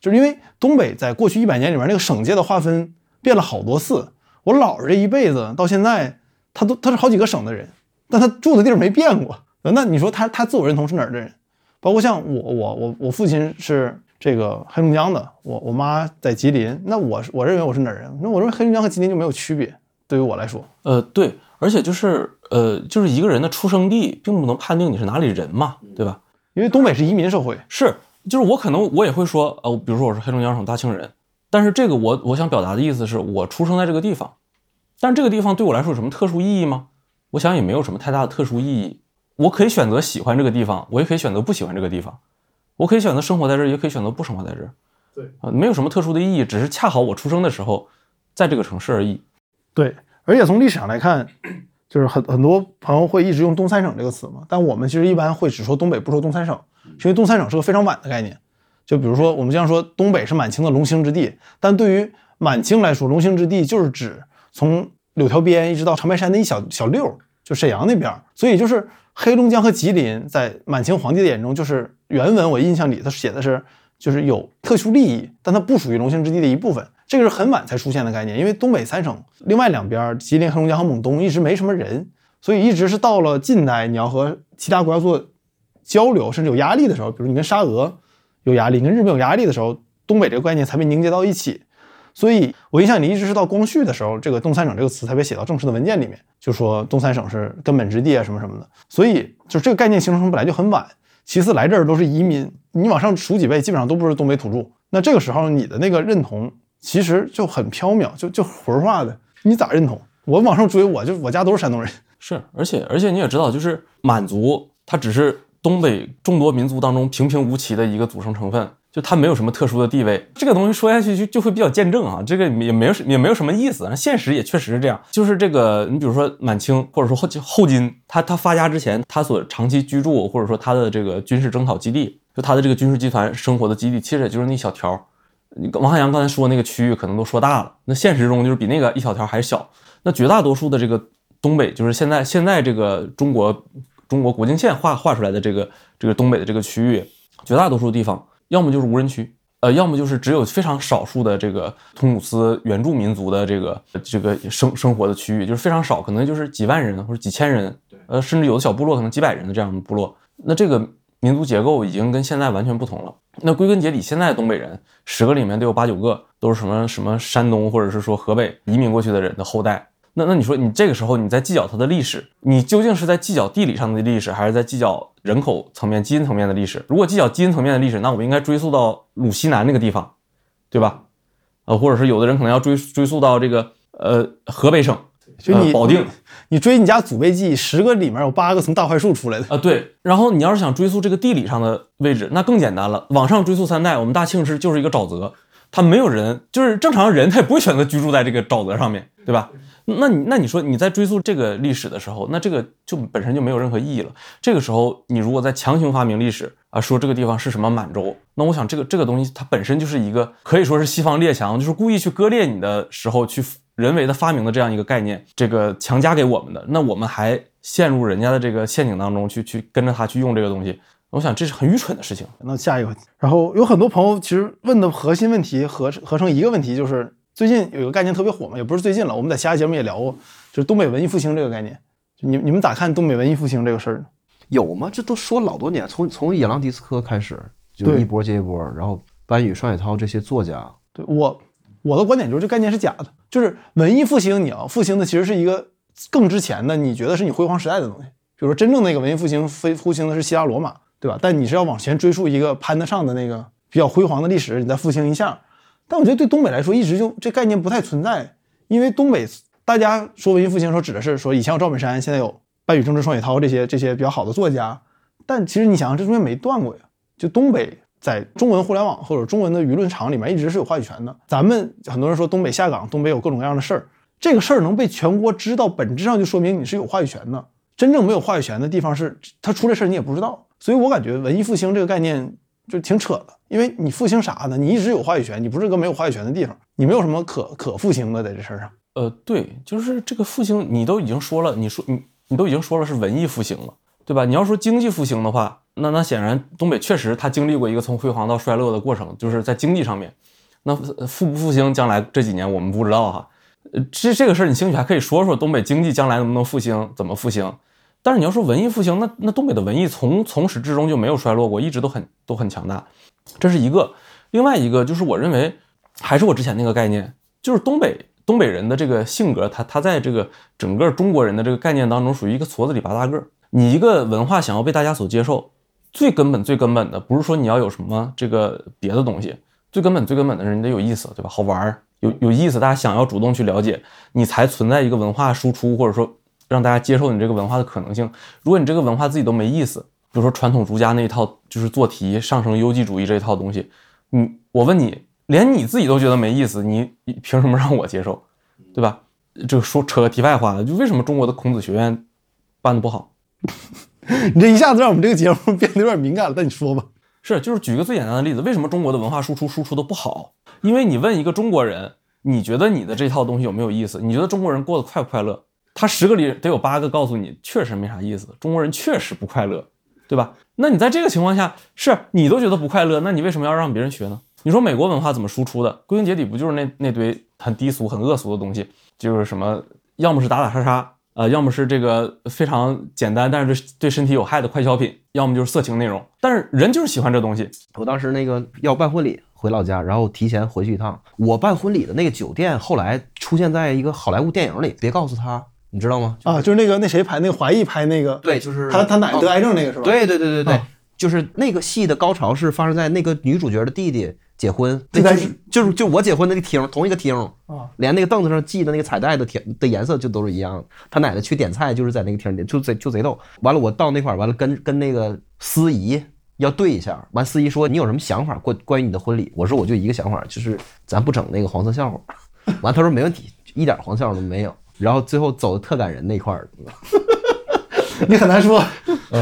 就是因为东北在过去一百年里面那个省界的划分变了好多次。我姥儿这一辈子到现在，他都他是好几个省的人。但他住的地儿没变过，那你说他他自我认同是哪儿的人？包括像我我我我父亲是这个黑龙江的，我我妈在吉林，那我我认为我是哪儿人？那我认为黑龙江和吉林就没有区别，对于我来说。呃，对，而且就是呃，就是一个人的出生地并不能判定你是哪里人嘛，对吧？因为东北是移民社会，是，就是我可能我也会说，呃，比如说我是黑龙江省大庆人，但是这个我我想表达的意思是我出生在这个地方，但这个地方对我来说有什么特殊意义吗？我想也没有什么太大的特殊意义。我可以选择喜欢这个地方，我也可以选择不喜欢这个地方。我可以选择生活在这儿，也可以选择不生活在这儿。对啊，没有什么特殊的意义，只是恰好我出生的时候在这个城市而已。对，而且从历史上来看，就是很很多朋友会一直用东三省这个词嘛，但我们其实一般会只说东北，不说东三省，因为东三省是个非常晚的概念。就比如说我们经常说东北是满清的龙兴之地，但对于满清来说，龙兴之地就是指从。柳条边一直到长白山的一小小溜，就沈阳那边，所以就是黑龙江和吉林，在满清皇帝的眼中，就是原文我印象里他写的是，就是有特殊利益，但它不属于龙兴之地的一部分。这个是很晚才出现的概念，因为东北三省另外两边，吉林、黑龙江和蒙东一直没什么人，所以一直是到了近代，你要和其他国家做交流，甚至有压力的时候，比如你跟沙俄有压力，你跟日本有压力的时候，东北这个概念才被凝结到一起。所以，我印象里一直是到光绪的时候，这个东三省这个词才被写到正式的文件里面，就说东三省是根本之地啊，什么什么的。所以，就这个概念形成本来就很晚。其次，来这儿都是移民，你往上数几辈，基本上都不是东北土著。那这个时候，你的那个认同其实就很缥缈，就就魂化的。你咋认同？我往上追，我就我家都是山东人。是，而且而且你也知道，就是满族，它只是东北众多民族当中平平无奇的一个组成成分。就它没有什么特殊的地位，这个东西说下去就就会比较见证啊，这个也没有也没有什么意思，现实也确实是这样。就是这个，你比如说满清或者说后后金，他他发家之前，他所长期居住或者说他的这个军事征讨基地，就他的这个军事集团生活的基地，其实也就是那小条。你王汉阳刚才说那个区域可能都说大了，那现实中就是比那个一小条还小。那绝大多数的这个东北，就是现在现在这个中国中国国境线画画出来的这个这个东北的这个区域，绝大多数地方。要么就是无人区，呃，要么就是只有非常少数的这个通古斯原住民族的这个这个生生活的区域，就是非常少，可能就是几万人或者几千人，呃，甚至有的小部落可能几百人的这样的部落。那这个民族结构已经跟现在完全不同了。那归根结底，现在东北人十个里面都有八九个都是什么什么山东或者是说河北移民过去的人的后代。那那你说你这个时候你在计较它的历史，你究竟是在计较地理上的历史，还是在计较人口层面、基因层面的历史？如果计较基因层面的历史，那我们应该追溯到鲁西南那个地方，对吧？呃，或者是有的人可能要追追溯到这个呃河北省，就你保定，你追你家祖辈记，十个里面有八个从大槐树出来的啊。对，然后你要是想追溯这个地理上的位置，那更简单了，往上追溯三代，我们大庆市就是一个沼泽，它没有人，就是正常人他也不会选择居住在这个沼泽上面对吧？那你那你说你在追溯这个历史的时候，那这个就本身就没有任何意义了。这个时候，你如果再强行发明历史啊，说这个地方是什么满洲，那我想这个这个东西它本身就是一个可以说是西方列强就是故意去割裂你的时候去人为的发明的这样一个概念，这个强加给我们的。那我们还陷入人家的这个陷阱当中去去跟着他去用这个东西，我想这是很愚蠢的事情。那下一个问题，然后有很多朋友其实问的核心问题合合成一个问题就是。最近有一个概念特别火嘛，也不是最近了，我们在其他节目也聊过，就是东北文艺复兴这个概念。你你们咋看东北文艺复兴这个事儿呢？有吗？这都说老多年，从从野狼迪斯科开始，就一波接一波，然后班宇、双雪涛这些作家。对我我的观点就是这概念是假的，就是文艺复兴你要复兴的其实是一个更之前的，你觉得是你辉煌时代的东西。比如说真正那个文艺复兴非复兴的是希腊罗马，对吧？但你是要往前追溯一个攀得上的那个比较辉煌的历史，你再复兴一下。但我觉得对东北来说，一直就这概念不太存在，因为东北大家说文艺复兴，说指的是说以前有赵本山，现在有半宇正之双雪涛这些这些比较好的作家，但其实你想想，这中间没断过呀。就东北在中文互联网或者中文的舆论场里面一直是有话语权的。咱们很多人说东北下岗，东北有各种各样的事儿，这个事儿能被全国知道，本质上就说明你是有话语权的。真正没有话语权的地方是，他出这事儿你也不知道。所以我感觉文艺复兴这个概念就挺扯的，因为你复兴啥呢？你一直有话语权，你不是个没有话语权的地方，你没有什么可可复兴的在这事儿上。呃，对，就是这个复兴，你都已经说了，你说你你都已经说了是文艺复兴了，对吧？你要说经济复兴的话，那那显然东北确实它经历过一个从辉煌到衰落的过程，就是在经济上面。那复不复兴，将来这几年我们不知道哈。呃，这这个事儿你兴许还可以说说东北经济将来能不能复兴，怎么复兴？但是你要说文艺复兴，那那东北的文艺从从始至终就没有衰落过，一直都很都很强大，这是一个。另外一个就是我认为还是我之前那个概念，就是东北东北人的这个性格，他他在这个整个中国人的这个概念当中属于一个矬子里拔大个儿。你一个文化想要被大家所接受，最根本最根本的不是说你要有什么这个别的东西，最根本最根本的是你得有意思，对吧？好玩儿，有有意思，大家想要主动去了解，你才存在一个文化输出或者说。让大家接受你这个文化的可能性。如果你这个文化自己都没意思，比如说传统儒家那一套，就是做题上升优绩主义这一套东西，你我问你，连你自己都觉得没意思，你你凭什么让我接受，对吧？这个说扯个题外话了，就为什么中国的孔子学院办的不好？[LAUGHS] 你这一下子让我们这个节目变得有点敏感了。但你说吧，是就是举个最简单的例子，为什么中国的文化输出输出的不好？因为你问一个中国人，你觉得你的这套东西有没有意思？你觉得中国人过得快不快乐？他十个里得有八个告诉你，确实没啥意思。中国人确实不快乐，对吧？那你在这个情况下，是你都觉得不快乐，那你为什么要让别人学呢？你说美国文化怎么输出的？归根结底不就是那那堆很低俗、很恶俗的东西？就是什么，要么是打打杀杀，呃，要么是这个非常简单但是对对身体有害的快消品，要么就是色情内容。但是人就是喜欢这东西。我当时那个要办婚礼，回老家，然后提前回去一趟。我办婚礼的那个酒店后来出现在一个好莱坞电影里，别告诉他。你知道吗？啊，就是那个那谁拍那个华谊拍那个，对，就是他他奶奶得癌症那个是吧？对对对对对，就是那个戏的高潮是发生在那个女主角的弟弟结婚，就是就是就我结婚那个厅，同一个厅啊，连那个凳子上系的那个彩带的天的颜色就都是一样。他奶奶去点菜就是在那个厅里，就贼就贼逗。完了我到那块儿，完了跟跟那个司仪要对一下。完司仪说你有什么想法关关于你的婚礼？我说我就一个想法，就是咱不整那个黄色笑话。[LAUGHS] 完他说没问题，一点黄笑话都没有。然后最后走的特感人那块儿，[LAUGHS] 你很难说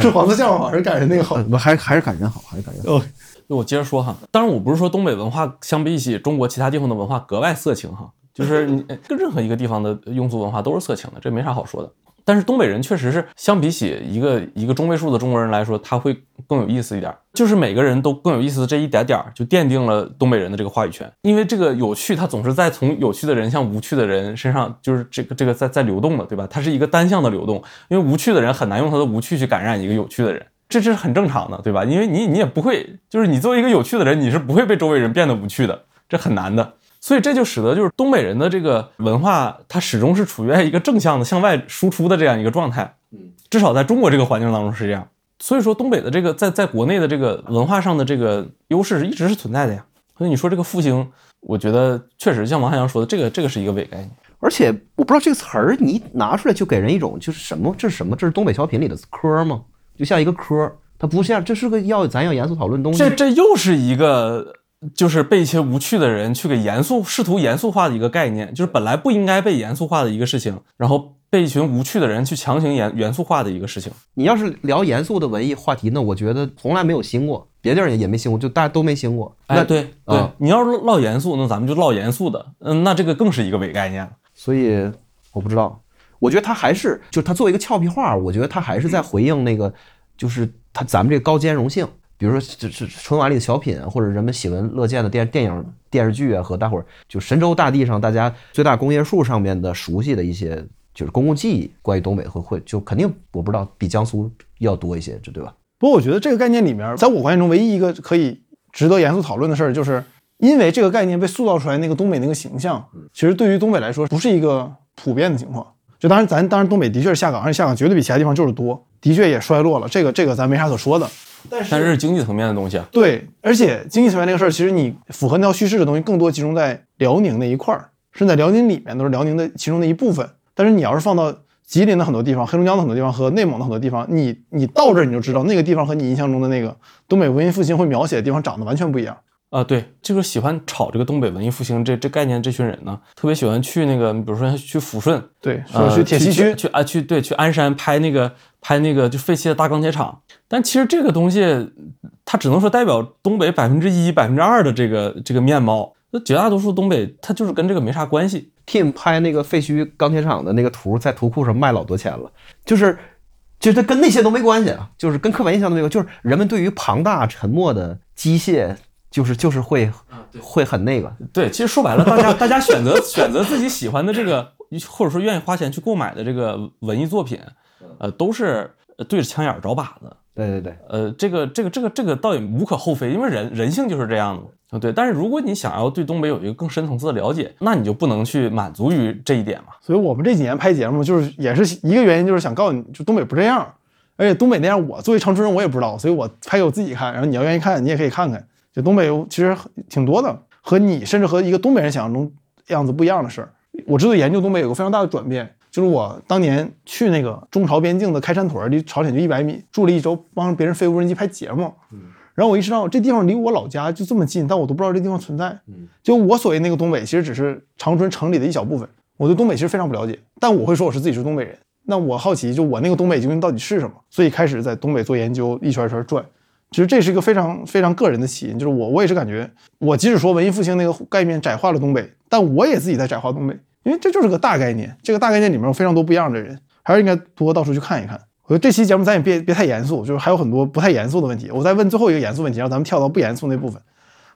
是黄色笑话好还是感人那个好，不还还是感人好，还是感人。哦，那我接着说哈，当然我不是说东北文化相比起中国其他地方的文化格外色情哈，就是你 [LAUGHS] 跟任何一个地方的庸俗文化都是色情的，这没啥好说的。但是东北人确实是相比起一个一个中位数的中国人来说，他会更有意思一点。就是每个人都更有意思的这一点点儿，就奠定了东北人的这个话语权。因为这个有趣，它总是在从有趣的人向无趣的人身上，就是这个这个在在流动的，对吧？它是一个单向的流动。因为无趣的人很难用他的无趣去感染一个有趣的人，这这是很正常的，对吧？因为你你也不会，就是你作为一个有趣的人，你是不会被周围人变得无趣的，这很难的。所以这就使得就是东北人的这个文化，它始终是处于在一个正向的向外输出的这样一个状态。嗯，至少在中国这个环境当中是这样。所以说东北的这个在在国内的这个文化上的这个优势是一直是存在的呀。所以你说这个复兴，我觉得确实像王汉阳说的，这个这个是一个伪概念。而且我不知道这个词儿你拿出来就给人一种就是什么？这是什么？这是东北小品里的科吗？就像一个科，它不像，这是个要咱要严肃讨论东西。这这又是一个。就是被一些无趣的人去给严肃、试图严肃化的一个概念，就是本来不应该被严肃化的一个事情，然后被一群无趣的人去强行严严肃化的一个事情。你要是聊严肃的文艺话题，那我觉得从来没有兴过，别地儿也也没兴过，就大家都没兴过。哎，对对，你要是唠严肃，那咱们就唠严肃的，嗯，那这个更是一个伪概念。所以我不知道，我觉得他还是，就是他作为一个俏皮话，我觉得他还是在回应那个，就是他咱们这个高兼容性。比如说，就是春晚里的小品，或者人们喜闻乐见的电电影、电视剧啊，和大伙儿就神州大地上大家最大工业数上面的熟悉的一些，就是公共记忆，关于东北会会就肯定我不知道比江苏要多一些，这对吧？不过我觉得这个概念里面，在我观念中唯一一个可以值得严肃讨论的事儿，就是因为这个概念被塑造出来，那个东北那个形象，其实对于东北来说不是一个普遍的情况。就当然咱当然东北的确是下岗，而且下岗绝对比其他地方就是多，的确也衰落了，这个这个咱没啥可说的。但是经济层面的东西啊。对，而且经济层面这个事儿，其实你符合那条叙事的东西，更多集中在辽宁那一块儿，甚至在辽宁里面都是辽宁的其中的一部分。但是你要是放到吉林的很多地方、黑龙江的很多地方和内蒙的很多地方，你你到这儿你就知道那个地方和你印象中的那个东北文艺复兴会描写的地方长得完全不一样。啊，对，就是喜欢炒这个东北文艺复兴这这概念，这群人呢，特别喜欢去那个，比如说去抚顺，对，呃去铁西区，去啊去对去鞍山拍那个拍那个就废弃的大钢铁厂，但其实这个东西，它只能说代表东北百分之一、百分之二的这个这个面貌，那绝大多数东北它就是跟这个没啥关系。Tim 拍那个废墟钢铁厂的那个图，在图库上卖老多钱了，就是，就是它跟那些都没关系啊，就是跟刻板印象都没有，就是人们对于庞大沉默的机械，就是就是会会很那个，对，其实说白了，大家 [LAUGHS] 大家选择选择自己喜欢的这个，或者说愿意花钱去购买的这个文艺作品，呃，都是对着枪眼儿找靶子。对对对，呃，这个这个这个这个倒也无可厚非，因为人人性就是这样的嘛。啊，对。但是如果你想要对东北有一个更深层次的了解，那你就不能去满足于这一点嘛。所以我们这几年拍节目，就是也是一个原因，就是想告诉你，就东北不这样。而且东北那样，我作为长春人，我也不知道，所以我拍给我自己看。然后你要愿意看，你也可以看看。就东北其实挺多的，和你甚至和一个东北人想象中样子不一样的事儿。我知道研究东北有个非常大的转变，就是我当年去那个中朝边境的开山屯儿，离朝鲜就一百米，住了一周，帮别人飞无人机拍节目。然后我意识到这地方离我老家就这么近，但我都不知道这地方存在。就我所谓那个东北，其实只是长春城里的一小部分。我对东北其实非常不了解，但我会说我是自己是东北人。那我好奇，就我那个东北究竟到底是什么？所以开始在东北做研究，一圈一圈转。其实这是一个非常非常个人的起因，就是我我也是感觉，我即使说文艺复兴那个概念窄化了东北，但我也自己在窄化东北，因为这就是个大概念。这个大概念里面有非常多不一样的人，还是应该多到处去看一看。我觉得这期节目咱也别别太严肃，就是还有很多不太严肃的问题。我再问最后一个严肃问题，让咱们跳到不严肃那部分。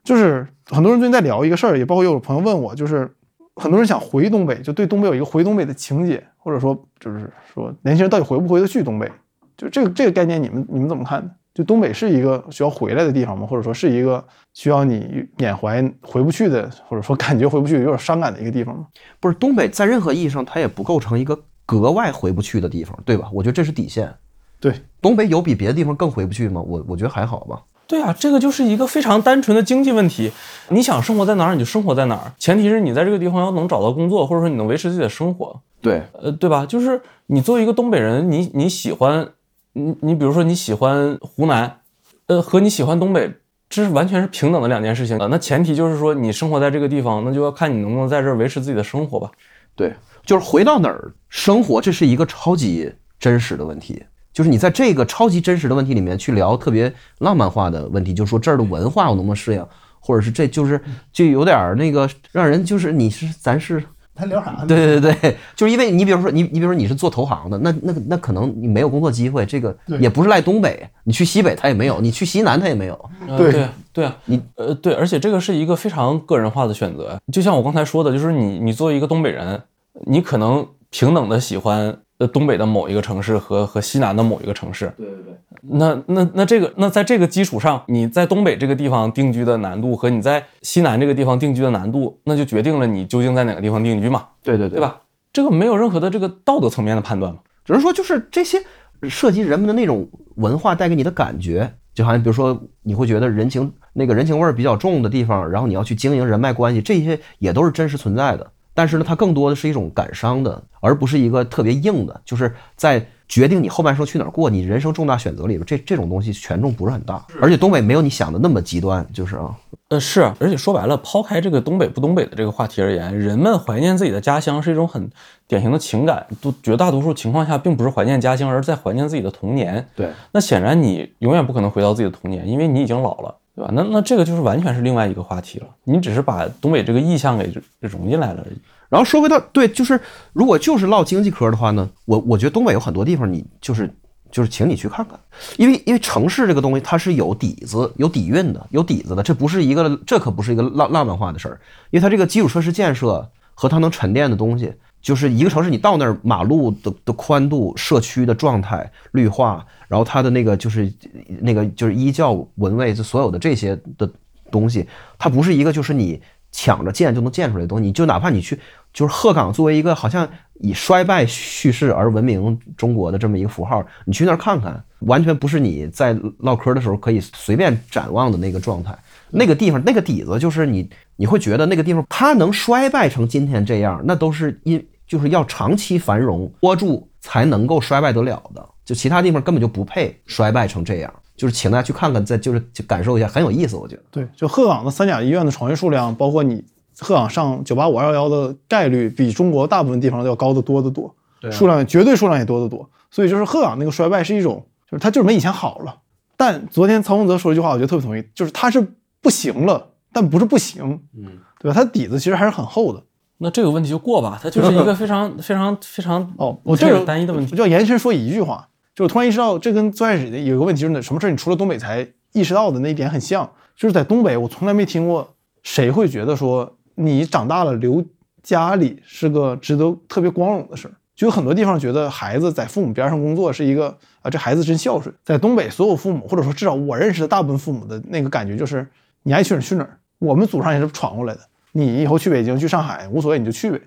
就是很多人最近在聊一个事儿，也包括有朋友问我，就是很多人想回东北，就对东北有一个回东北的情节，或者说就是说年轻人到底回不回得去东北？就这个这个概念，你们你们怎么看呢？就东北是一个需要回来的地方吗？或者说是一个需要你缅怀回不去的，或者说感觉回不去有点伤感的一个地方吗？不是东北在任何意义上它也不构成一个格外回不去的地方，对吧？我觉得这是底线。对，东北有比别的地方更回不去吗？我我觉得还好吧。对啊，这个就是一个非常单纯的经济问题。你想生活在哪儿，你就生活在哪儿，前提是你在这个地方要能找到工作，或者说你能维持自己的生活，对，呃，对吧？就是你作为一个东北人，你你喜欢，你你比如说你喜欢湖南，呃，和你喜欢东北，这是完全是平等的两件事情啊。那前提就是说你生活在这个地方，那就要看你能不能在这儿维持自己的生活吧。对，就是回到哪儿生活，这是一个超级真实的问题。就是你在这个超级真实的问题里面去聊特别浪漫化的问题，就是说这儿的文化我能不能适应，或者是这就是就有点儿那个让人就是你是咱是他聊啥呢？对对对，就是因为你比如说你你比如说你是做投行的，那那那可能你没有工作机会，这个也不是赖东北，你去西北他也没有，你去西南他也没有。对呃对啊对啊，你呃对，而且这个是一个非常个人化的选择。就像我刚才说的，就是你你作为一个东北人，你可能平等的喜欢呃东北的某一个城市和和西南的某一个城市。对对对，那那那这个那在这个基础上，你在东北这个地方定居的难度和你在西南这个地方定居的难度，那就决定了你究竟在哪个地方定居嘛，对对对？对吧？这个没有任何的这个道德层面的判断嘛。只是说就是这些涉及人们的那种文化带给你的感觉，就好像比如说你会觉得人情那个人情味儿比较重的地方，然后你要去经营人脉关系，这些也都是真实存在的。但是呢，它更多的是一种感伤的，而不是一个特别硬的，就是在决定你后半生去哪儿过，你人生重大选择里边，这这种东西权重不是很大。而且东北没有你想的那么极端，就是啊，呃，是，而且说白了，抛开这个东北不东北的这个话题而言，人们怀念自己的家乡是一种很典型的情感，都绝大多数情况下并不是怀念家乡，而是在怀念自己的童年。对，那显然你永远不可能回到自己的童年，因为你已经老了，对吧？那那这个就是完全是另外一个话题了，你只是把东北这个意象给融进来了而已。然后说回到对，就是如果就是唠经济科的话呢，我我觉得东北有很多地方你就是就是请你去看看，因为因为城市这个东西它是有底子、有底蕴的、有底子的，这不是一个这可不是一个浪浪漫化的事儿，因为它这个基础设施建设和它能沉淀的东西，就是一个城市你到那儿马路的的宽度、社区的状态、绿化，然后它的那个就是那个就是依教文卫，就所有的这些的东西，它不是一个就是你抢着建就能建出来的东西，你就哪怕你去，就是鹤岗作为一个好像以衰败叙事而闻名中国的这么一个符号，你去那儿看看，完全不是你在唠嗑的时候可以随便展望的那个状态。那个地方那个底子就是你，你会觉得那个地方它能衰败成今天这样，那都是因就是要长期繁荣窝住才能够衰败得了的，就其他地方根本就不配衰败成这样。就是请大家去看看，再就是去感受一下，很有意思，我觉得。对，就鹤岗的三甲医院的床位数量，包括你鹤岗上九八五二幺幺的概率，比中国大部分地方都要高得多得多，对啊数量绝对数量也多得多。所以就是鹤岗那个衰败是一种，就是它就是没以前好了。但昨天曹洪泽说了一句话，我觉得特别同意，就是他是不行了，但不是不行，嗯，对吧？它底子其实还是很厚的。那这个问题就过吧，它就是一个非常 [LAUGHS] 非常非常哦，我这个这个单一的问题我就要延伸说一句话，就是我突然意识到，这跟最开始的有个问题就是，什么事儿你除了东北才意识到的那一点很像，就是在东北，我从来没听过谁会觉得说你长大了留家里是个值得特别光荣的事儿。就有很多地方觉得孩子在父母边上工作是一个啊，这孩子真孝顺。在东北，所有父母或者说至少我认识的大部分父母的那个感觉就是，你爱去哪儿去哪儿。我们祖上也是闯过来的，你以后去北京去上海无所谓，你就去呗，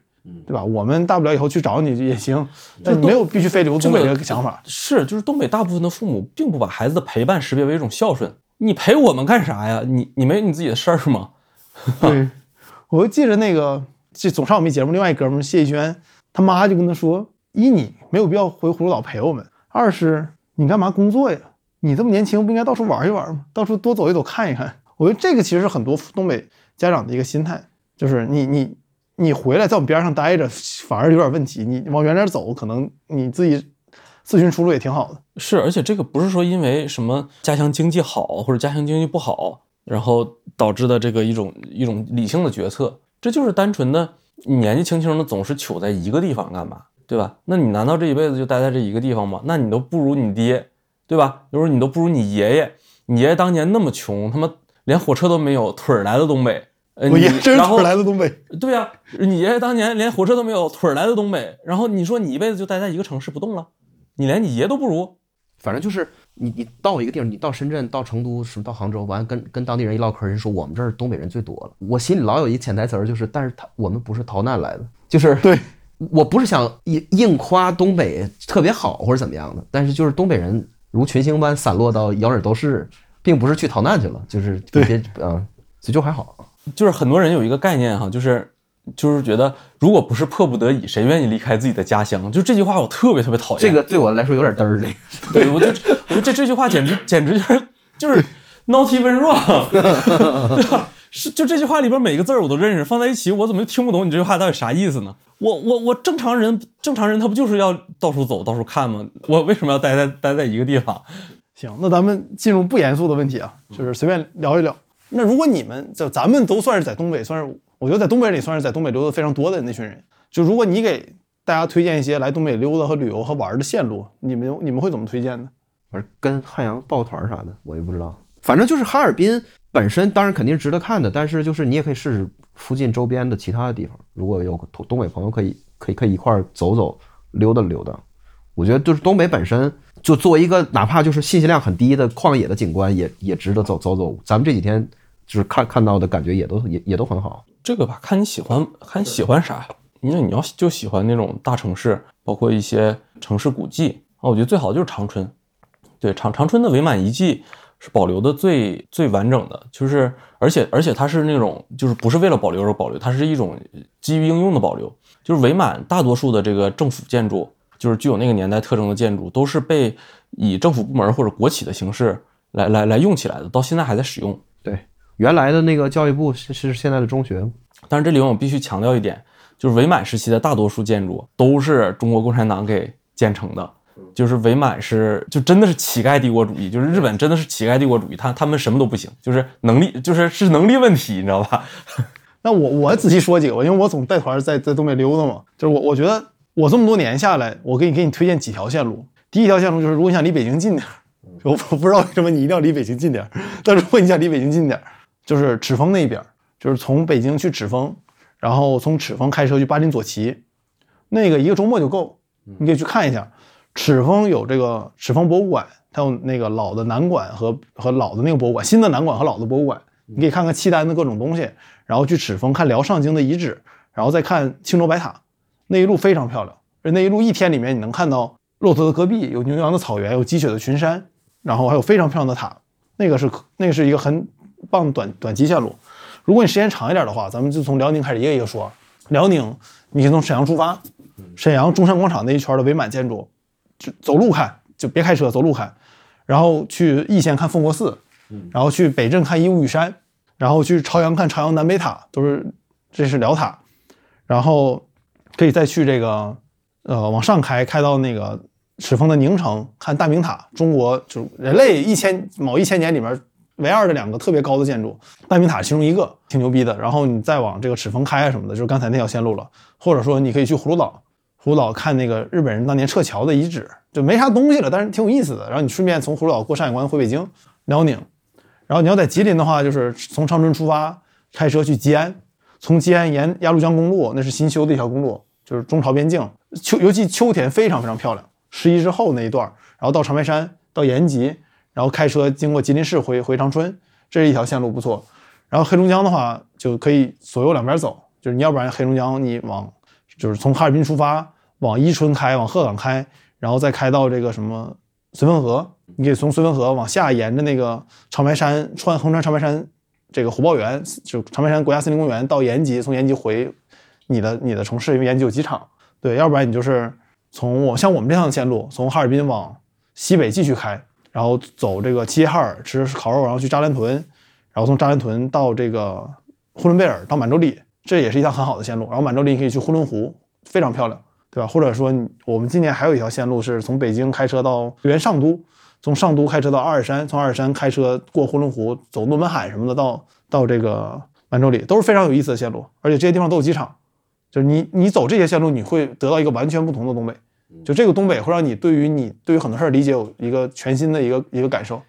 对吧？我们大不了以后去找你也行，但你没有必须非留东北这个想法。是，就是东北大部分的父母并不把孩子的陪伴识别为一种孝顺。你陪我们干啥呀？你你没你自己的事儿吗？[LAUGHS] 对，我就记着那个，这总上我们节目，另外一哥们谢逸轩，他妈就跟他说：一你没有必要回葫芦岛陪我们；二是你干嘛工作呀？你这么年轻，不应该到处玩一玩吗？到处多走一走，看一看。我觉得这个其实是很多东北家长的一个心态，就是你你你回来在我们边上待着，反而有点问题。你往远点走，可能你自己自寻出路也挺好的。是，而且这个不是说因为什么家乡经济好或者家乡经济不好，然后导致的这个一种一种理性的决策，这就是单纯的你年纪轻轻的总是糗在一个地方干嘛，对吧？那你难道这一辈子就待在这一个地方吗？那你都不如你爹，对吧？有时候你都不如你爷爷，你爷爷当年那么穷，他妈连火车都没有，腿儿来的东北。呃我爷你然后真是腿儿来的东北，对呀、你爷爷当年连火车都没有，腿儿来的东北，然后你说你一辈子就待在一个城市不动了，你连你爷都不如，反正就是你你到一个地儿，你到深圳、到成都、什么到杭州，完跟跟当地人一唠嗑，人说我们这儿东北人最多了。我心里老有一潜台词儿，就是但是他我们不是逃难来的，就是对，我不是想硬硬夸东北特别好或者怎么样的，但是就是东北人如群星般散落到摇哪儿都是，并不是去逃难去了，就是对别啊，所以就还好。就是很多人有一个概念哈，就是就是觉得如果不是迫不得已，谁愿意离开自己的家乡？就这句话我特别特别讨厌。这个对我来说有点嘚儿的。对我就我觉得这这句话简直简直就是就是 not even wrong，对吧？是就这句话里边每个字儿我都认识，放在一起我怎么就听不懂你这句话到底啥意思呢？我我我正常人正常人他不就是要到处走到处看吗？我为什么要待在待在一个地方？行，那咱们进入不严肃的问题啊，就是随便聊一聊。那如果你们就咱们都算是在东北，算是我觉得在东北里算是在东北溜达非常多的那群人。就如果你给大家推荐一些来东北溜达和旅游和玩的线路，你们你们会怎么推荐呢？反正跟汉阳抱团啥的，我也不知道。反正就是哈尔滨本身当然肯定值得看的，但是就是你也可以试试附近周边的其他的地方。如果有东东北朋友可以可以可以一块走走溜达溜达。我觉得就是东北本身就作为一个哪怕就是信息量很低的旷野的景观，也也值得走走走。咱们这几天就是看看到的感觉也都也也都很好。这个吧，看你喜欢看你喜欢啥。因为你要就喜欢那种大城市，包括一些城市古迹啊，我觉得最好的就是长春。对，长长春的伪满遗迹是保留的最最完整的，就是而且而且它是那种就是不是为了保留而保留，它是一种基于应用的保留。就是伪满大多数的这个政府建筑，就是具有那个年代特征的建筑，都是被以政府部门或者国企的形式来来来用起来的，到现在还在使用。对，原来的那个教育部是是现在的中学，但是这里我必须强调一点，就是伪满时期的大多数建筑都是中国共产党给建成的。就是伪满是就真的是乞丐帝国主义，就是日本真的是乞丐帝国主义，他他们什么都不行，就是能力就是是能力问题，你知道吧？[LAUGHS] 那我我仔细说几个吧，因为我总带团在在东北溜达嘛。就是我我觉得我这么多年下来，我给你给你推荐几条线路。第一条线路就是，如果你想离北京近点儿，[LAUGHS] 我我不知道为什么你一定要离北京近点儿，[LAUGHS] 但如果你想离北京近点儿，就是赤峰那边儿，就是从北京去赤峰，然后从赤峰开车去巴林左旗，那个一个周末就够，你可以去看一下。赤峰有这个赤峰博物馆，它有那个老的南馆和和老的那个博物馆，新的南馆和老的博物馆，你可以看看契丹的各种东西，然后去赤峰看辽上京的遗址，然后再看青州白塔，那一路非常漂亮。而那一路一天里面，你能看到骆驼的戈壁，有牛羊的草原，有积雪的群山，然后还有非常漂亮的塔。那个是那个是一个很棒的短短期线路。如果你时间长一点的话，咱们就从辽宁开始一个一个说。辽宁，你可以从沈阳出发，沈阳中山广场那一圈的伪满建筑，就走路看，就别开车，走路看。然后去易县看奉国寺，然后去北镇看义乌玉山，然后去朝阳看朝阳南北塔，都是这是辽塔。然后可以再去这个呃往上开，开到那个赤峰的宁城看大明塔，中国就人类一千某一千年里面唯二的两个特别高的建筑，大明塔其中一个挺牛逼的。然后你再往这个赤峰开啊什么的，就是刚才那条线路了。或者说你可以去葫芦岛，葫芦岛看那个日本人当年撤侨的遗址，就没啥东西了，但是挺有意思的。然后你顺便从葫芦岛过山海关回北京、辽宁。然后你要在吉林的话，就是从长春出发，开车去吉安，从吉安沿鸭绿江公路，那是新修的一条公路，就是中朝边境。秋尤其秋天非常非常漂亮，十一之后那一段，然后到长白山，到延吉，然后开车经过吉林市回回长春，这是一条线路不错。然后黑龙江的话，就可以左右两边走，就是你要不然黑龙江你往就是从哈尔滨出发，往伊春开，往鹤岗开，然后再开到这个什么绥芬河，你可以从绥芬河往下沿着那个长白山穿横穿长白山这个虎豹园，就长白山国家森林公园到延吉，从延吉回你的你的城市，因为延吉有机场。对，要不然你就是从我像我们这样的线路，从哈尔滨往西北继续开，然后走这个齐齐哈尔吃烤肉，然后去扎兰屯，然后从扎兰屯到这个呼伦贝尔到满洲里，这也是一条很好的线路。然后满洲里你可以去呼伦湖，非常漂亮，对吧？或者说我们今年还有一条线路是从北京开车到原上都，从上都开车到阿尔山，从阿尔山开车过呼伦湖，走诺门罕什么的到到这个满洲里，都是非常有意思的线路，而且这些地方都有机场。就是你你走这些线路，你会得到一个完全不同的东北。就这个东北会让你对于你对于很多事儿理解有一个全新的一个一个感受。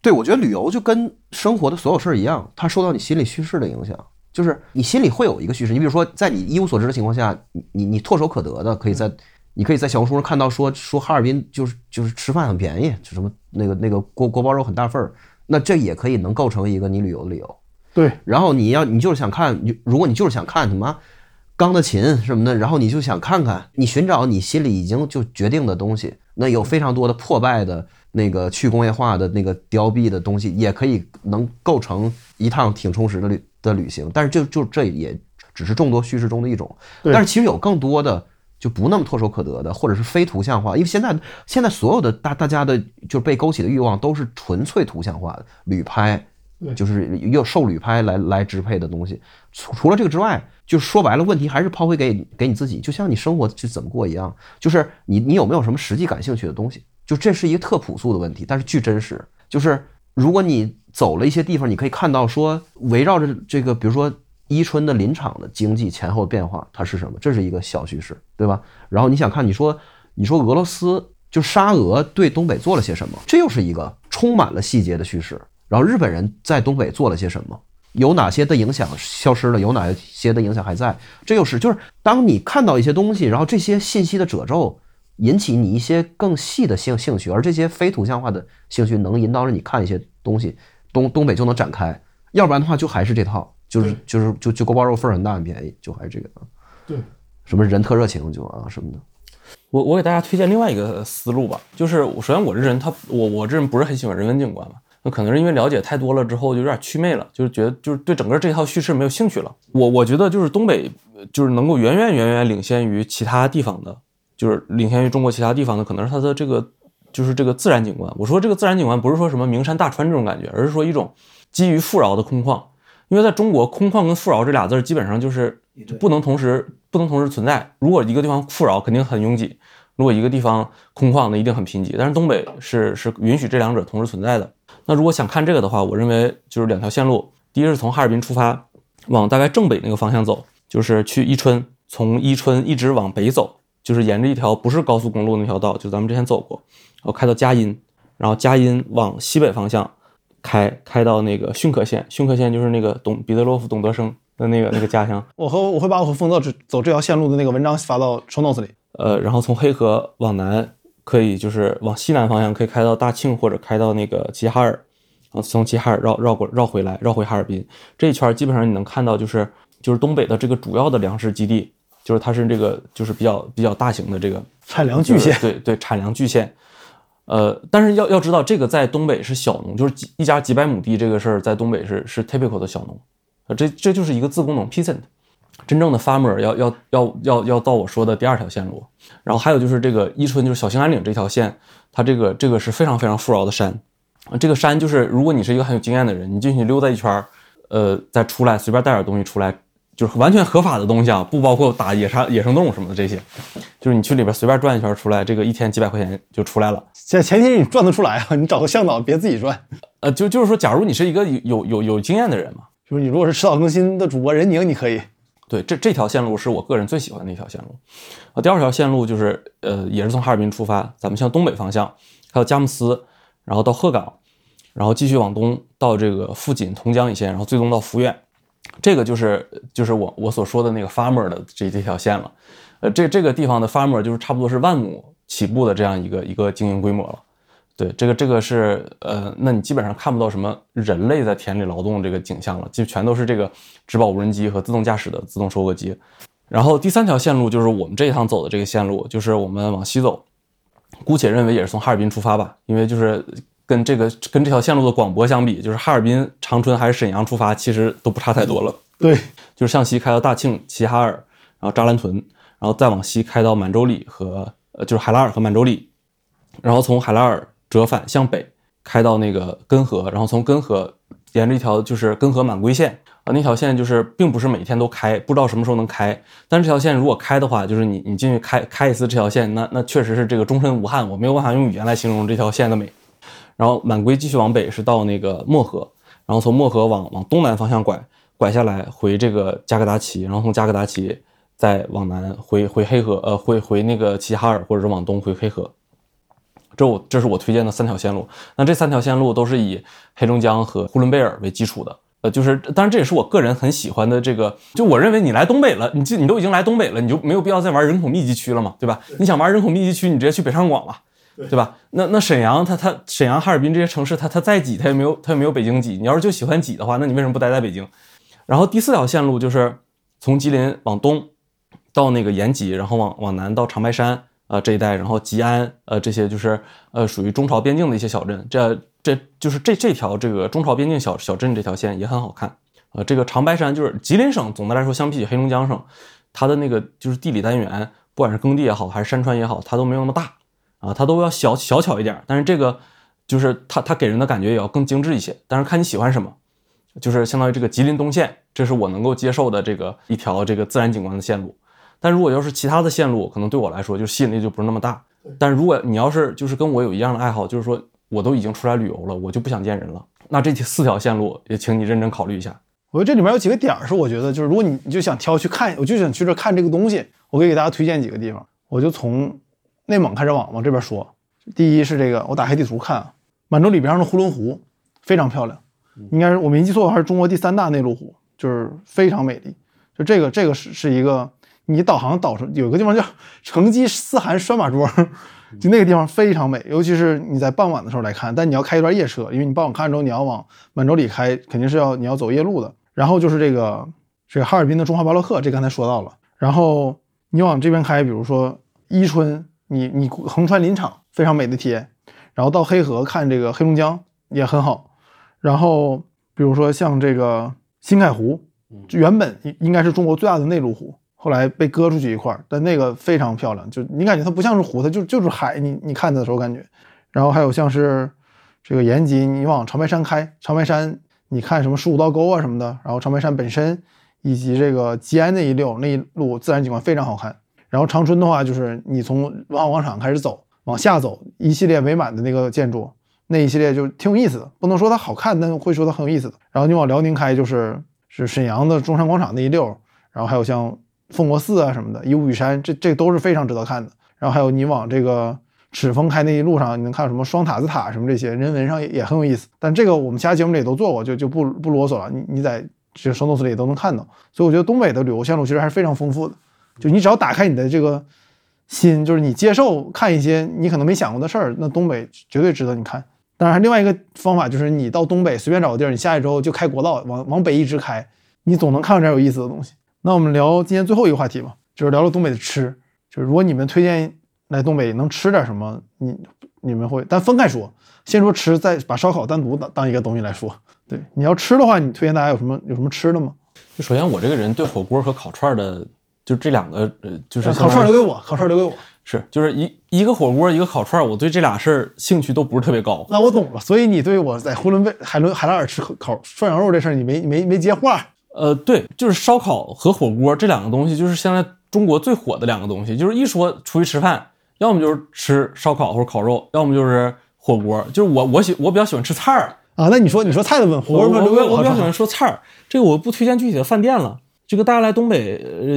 对，我觉得旅游就跟生活的所有事儿一样，它受到你心理叙事的影响。就是你心里会有一个叙事。你比如说，在你一无所知的情况下，你你你唾手可得的，可以在你可以在小红书上看到说说哈尔滨就是就是吃饭很便宜，就什么那个那个锅锅包肉很大份儿，那这也可以能构成一个你旅游的理由。对，然后你要你就是想看，你如果你就是想看什么钢的琴什么的，然后你就想看看，你寻找你心里已经就决定的东西，那有非常多的破败的那个去工业化的那个凋敝的东西，也可以能构成一趟挺充实的旅的旅行。但是就就这也只是众多叙事中的一种，但是其实有更多的。就不那么唾手可得的，或者是非图像化，因为现在现在所有的大大家的就是被勾起的欲望都是纯粹图像化的，旅拍，就是又受旅拍来来支配的东西。除除了这个之外，就说白了，问题还是抛回给给你自己，就像你生活去怎么过一样，就是你你有没有什么实际感兴趣的东西？就这是一个特朴素的问题，但是巨真实。就是如果你走了一些地方，你可以看到说，围绕着这个，比如说伊春的林场的经济前后变化，它是什么？这是一个小叙事，对吧？然后你想看，你说你说俄罗斯就沙俄对东北做了些什么？这又是一个充满了细节的叙事。然后日本人在东北做了些什么？有哪些的影响消失了？有哪些的影响还在？这又是就是当你看到一些东西，然后这些信息的褶皱引起你一些更细的兴兴趣，而这些非图像化的兴趣能引导着你看一些东西，东东北就能展开。要不然的话，就还是这套，就是就是就就锅包肉份儿很大很便宜，就还是这个啊。对，什么人特热情就啊什么的。我我给大家推荐另外一个思路吧，就是我首先我这人他我我这人不是很喜欢人文景观嘛，那可能是因为了解太多了之后就有点祛魅了，就是觉得就是对整个这套叙事没有兴趣了。我我觉得就是东北呃就是能够远远远远领先于其他地方的，就是领先于中国其他地方的，可能是它的这个就是这个自然景观。我说这个自然景观不是说什么名山大川这种感觉，而是说一种基于富饶的空旷。因为在中国，空旷跟富饶这俩字儿基本上就是不能同时不能同时存在。如果一个地方富饶，肯定很拥挤；如果一个地方空旷，那一定很贫瘠。但是东北是是允许这两者同时存在的。那如果想看这个的话，我认为就是两条线路：第一是从哈尔滨出发，往大概正北那个方向走，就是去伊春，从伊春一直往北走，就是沿着一条不是高速公路那条道，就咱们之前走过，然后开到佳音，然后佳音往西北方向开，开到那个逊克县，逊克县就是那个董彼得罗夫董德生的那个那个家乡，我和我会把我和丰泽只走这条线路的那个文章发到 show notes 里。呃，然后从黑河往南，可以就是往西南方向可以开到大庆或者开到那个齐齐哈尔，从齐齐哈尔绕绕过绕回来，绕回哈尔滨这一圈，基本上你能看到就是就是东北的这个主要的粮食基地，就是它是这个就是比较比较大型的这个产粮巨县，对对，产粮巨县。呃，但是要要知道，这个在东北是小农，就是几一家几百亩地这个事儿，在东北是是 typical 的小农，呃，这这就是一个自工农 peasant。真正的 farmer 要要要要要到我说的第二条线路，然后还有就是这个伊春，就是小兴安岭这条线，它这个这个是非常非常富饶的山，这个山就是如果你是一个很有经验的人，你进去溜达一圈儿，呃，再出来随便带点东西出来，就是完全合法的东西啊，不包括打野杀野生动物什么的这些，就是你去里边随便转一圈出来，这个一天几百块钱就出来了。前前提是你转得出来啊，你找个向导别自己转。呃，就就是说，假如你是一个有有有有经验的人嘛，就是你如果是迟早更新的主播任宁，你可以。对，这这条线路是我个人最喜欢的一条线路。啊，第二条线路就是呃，也是从哈尔滨出发，咱们向东北方向，还有佳木斯，然后到鹤岗，然后继续往东到这个富锦、同江一线，然后最终到抚远。这个就是就是我我所说的那个 farmer 的这这条线了。呃，这这个地方的 farmer 就是差不多是万亩起步的这样一个一个经营规模了。对，这个这个是呃，那你基本上看不到什么人类在田里劳动这个景象了，就全都是这个植保无人机和自动驾驶的自动收割机。然后第三条线路就是我们这一趟走的这个线路，就是我们往西走，姑且认为也是从哈尔滨出发吧，因为就是跟这个跟这条线路的广博相比，就是哈尔滨、长春还是沈阳出发，其实都不差太多了。对，就是向西开到大庆、齐齐哈尔，然后扎兰屯，然后再往西开到满洲里和呃就是海拉尔和满洲里，然后从海拉尔折返向北开到那个根河，然后从根河沿着一条就是根河满归线啊，那条线就是并不是每天都开，不知道什么时候能开。但这条线如果开的话，就是你你进去开开一次这条线，那那确实是这个终身无憾，我没有办法用语言来形容这条线的美。然后满归继续往北是到那个漠河，然后从漠河往往东南方向拐拐下来回这个加格达奇，然后从加格达奇再往南回回黑河，呃回回那个齐齐哈尔，或者是往东回黑河。这我这是我推荐的三条线路。那这三条线路都是以黑龙江和呼伦贝尔为基础的。呃，就是当然这也是我个人很喜欢的这个。就我认为你来东北了，你这你都已经来东北了，你就没有必要再玩人口密集区了嘛，对吧？你想玩人口密集区，你直接去北上广吧，对吧？那那沈阳它它沈阳哈尔滨这些城市，它它再挤，它也没有它也没有北京挤。你要是就喜欢挤的话，那你为什么不待在北京？然后第四条线路就是从吉林往东到那个延吉，然后往往南到长白山。呃，这一带，然后吉安，呃，这些就是呃属于中朝边境的一些小镇，这这就是这这条这个中朝边境小小镇这条线也很好看。呃，这个长白山就是吉林省，总的来说相比起黑龙江省，它的那个就是地理单元，不管是耕地也好，还是山川也好，它都没有那么大啊，它都要小小巧一点。但是这个就是它它给人的感觉也要更精致一些。但是看你喜欢什么，就是相当于这个吉林东线，这是我能够接受的这个一条这个自然景观的线路。但如果要是其他的线路，可能对我来说就吸引力就不是那么大。但如果你要是就是跟我有一样的爱好，就是说我都已经出来旅游了，我就不想见人了，那这四条线路也请你认真考虑一下。我觉得这里面有几个点儿是我觉得就是如果你你就想挑去看，我就想去这看这个东西，我可以给大家推荐几个地方。我就从内蒙开始往往这边说。第一是这个，我打开地图看啊，满洲里边上的呼伦湖非常漂亮，应该是我没记错的话是中国第三大内陆湖，就是非常美丽。就这个这个是是一个。你导航导出有个地方叫成吉思汗拴马桩，就那个地方非常美，尤其是你在傍晚的时候来看。但你要开一段夜车，因为你傍晚看完之后你要往满洲里开，肯定是要你要走夜路的。然后就是这个这个哈尔滨的中华巴洛克，这刚才说到了。然后你往这边开，比如说伊春，你你横穿林场，非常美的体验。然后到黑河看这个黑龙江也很好。然后比如说像这个新凯湖，原本应该是中国最大的内陆湖。后来被割出去一块儿，但那个非常漂亮，就你感觉它不像是湖，它就就是海。你你看它的时候感觉，然后还有像是这个延吉，你往长白山开，长白山你看什么十五道沟啊什么的，然后长白山本身以及这个吉安那一溜那一路自然景观非常好看。然后长春的话，就是你从文化广场开始走，往下走一系列围满的那个建筑，那一系列就挺有意思的，不能说它好看，但会说它很有意思的。然后你往辽宁开，就是是沈阳的中山广场那一溜，然后还有像。凤国寺啊什么的，一五雨山，这这都是非常值得看的。然后还有你往这个赤峰开那一路上，你能看到什么双塔子塔什么这些，人文上也也很有意思。但这个我们其他节目里都做过，就就不不啰嗦了。你你在这个生动词里都能看到。所以我觉得东北的旅游线路其实还是非常丰富的。就你只要打开你的这个心，就是你接受看一些你可能没想过的事儿，那东北绝对值得你看。当然，另外一个方法就是你到东北随便找个地儿，你下去之后就开国道往往北一直开，你总能看到点有意思的东西。那我们聊今天最后一个话题吧，就是聊聊东北的吃。就是如果你们推荐来东北能吃点什么，你你们会，但分开说，先说吃，再把烧烤单独当当一个东西来说。对，你要吃的话，你推荐大家有什么有什么吃的吗？就首先我这个人对火锅和烤串的，就这两个呃，就是烤串留给我，烤串留给我。是，就是一一个火锅，一个烤串，我对这俩事儿兴趣都不是特别高。那我懂了，所以你对我在呼伦贝海伦海拉尔吃烤涮羊肉这事儿，你没没没接话。呃，对，就是烧烤和火锅这两个东西，就是现在中国最火的两个东西。就是一说出去吃饭，要么就是吃烧烤或者烤肉，要么就是火锅。就是我我喜我比较喜欢吃菜儿啊。那你说你说菜的问，我我我比较喜欢说菜儿。这个我不推荐具体的饭店了。这个大家来东北，呃，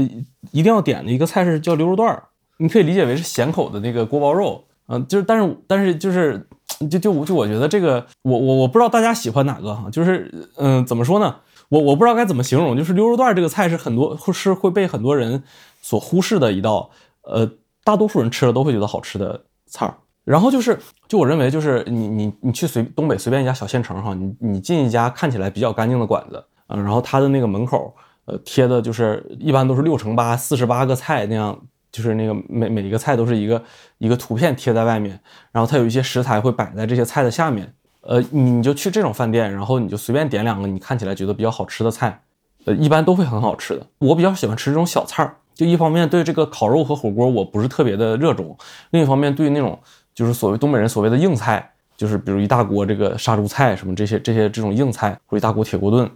一定要点的一个菜是叫牛肉段儿。你可以理解为是咸口的那个锅包肉，嗯，就是，但是，但是，就是，就就就我觉得这个，我我我不知道大家喜欢哪个哈，就是，嗯，怎么说呢？我我不知道该怎么形容，就是溜肉段这个菜是很多是会被很多人所忽视的一道，呃，大多数人吃了都会觉得好吃的菜儿。然后就是，就我认为就是你你你去随东北随便一家小县城哈，你你进一家看起来比较干净的馆子，嗯，然后它的那个门口，呃，贴的就是一般都是六乘八四十八个菜那样。就是那个每每一个菜都是一个一个图片贴在外面，然后它有一些食材会摆在这些菜的下面。呃，你你就去这种饭店，然后你就随便点两个你看起来觉得比较好吃的菜，呃，一般都会很好吃的。我比较喜欢吃这种小菜儿，就一方面对这个烤肉和火锅我不是特别的热衷，另一方面对那种就是所谓东北人所谓的硬菜，就是比如一大锅这个杀猪菜什么这些这些这种硬菜，或者一大锅铁锅炖。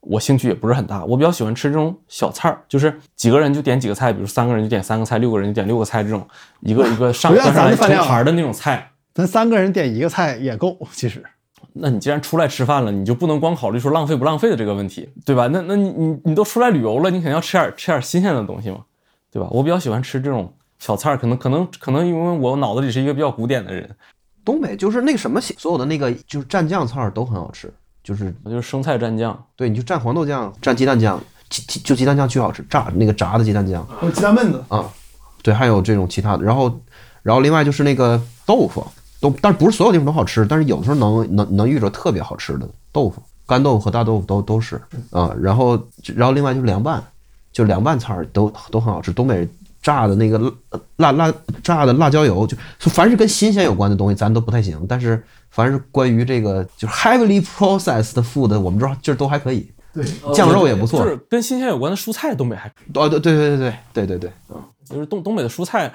我兴趣也不是很大，我比较喜欢吃这种小菜儿，就是几个人就点几个菜，比如三个人就点三个菜，六个人就点六个菜，这种一个一个 [LAUGHS] 上上来成盘的那种菜。咱三个人点一个菜也够，其实。那你既然出来吃饭了，你就不能光考虑说浪费不浪费的这个问题，对吧？那那你你你都出来旅游了，你肯定要吃点吃点新鲜的东西嘛，对吧？我比较喜欢吃这种小菜儿，可能可能可能因为我脑子里是一个比较古典的人。东北就是那个什么，所有的那个就是蘸酱菜都很好吃。就是就是生菜蘸酱，对，你就蘸黄豆酱，蘸鸡蛋酱，鸡鸡就鸡蛋酱巨好吃，炸那个炸的鸡蛋酱，还有鸡蛋焖子。啊，对，还有这种其他的，然后然后另外就是那个豆腐，都但是不是所有地方都好吃，但是有的时候能能能遇着特别好吃的豆腐，干豆腐和大豆腐都都是。啊，然后然后另外就是凉拌，就凉拌菜都都很好吃，东北炸的那个辣辣炸的辣椒油，就凡是跟新鲜有关的东西咱都不太行，但是。凡是关于这个就是 heavily processed food，我们知道就是都还可以。对，酱肉也不错。就是跟新鲜有关的蔬菜，东北还哦，对对对对对对对对，嗯，就是东东北的蔬菜，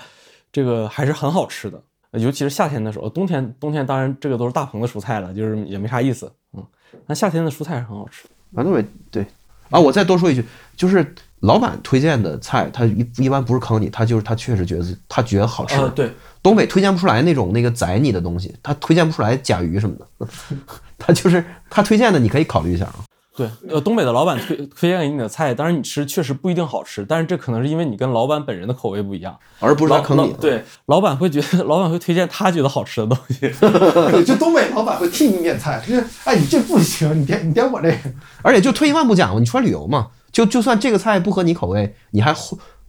这个还是很好吃的，尤其是夏天的时候。冬天冬天当然这个都是大棚的蔬菜了，就是也没啥意思。嗯，那夏天的蔬菜是很好吃。啊，东北对啊，我再多说一句，就是老板推荐的菜，他一一般不是坑你，他就是他确实觉得他觉得好吃。对。东北推荐不出来那种那个宰你的东西，他推荐不出来甲鱼什么的，[LAUGHS] 他就是他推荐的，你可以考虑一下啊。对，呃，东北的老板推推荐给你的菜，当然你吃确实不一定好吃，但是这可能是因为你跟老板本人的口味不一样，而不是他坑你。对，老板会觉得，[LAUGHS] 老板会推荐他觉得好吃的东西。[LAUGHS] 就东北老板会替你点菜，就是哎，你这不行，你点你点我这个。而且就退一万步讲，你出来旅游嘛，就就算这个菜不合你口味，你还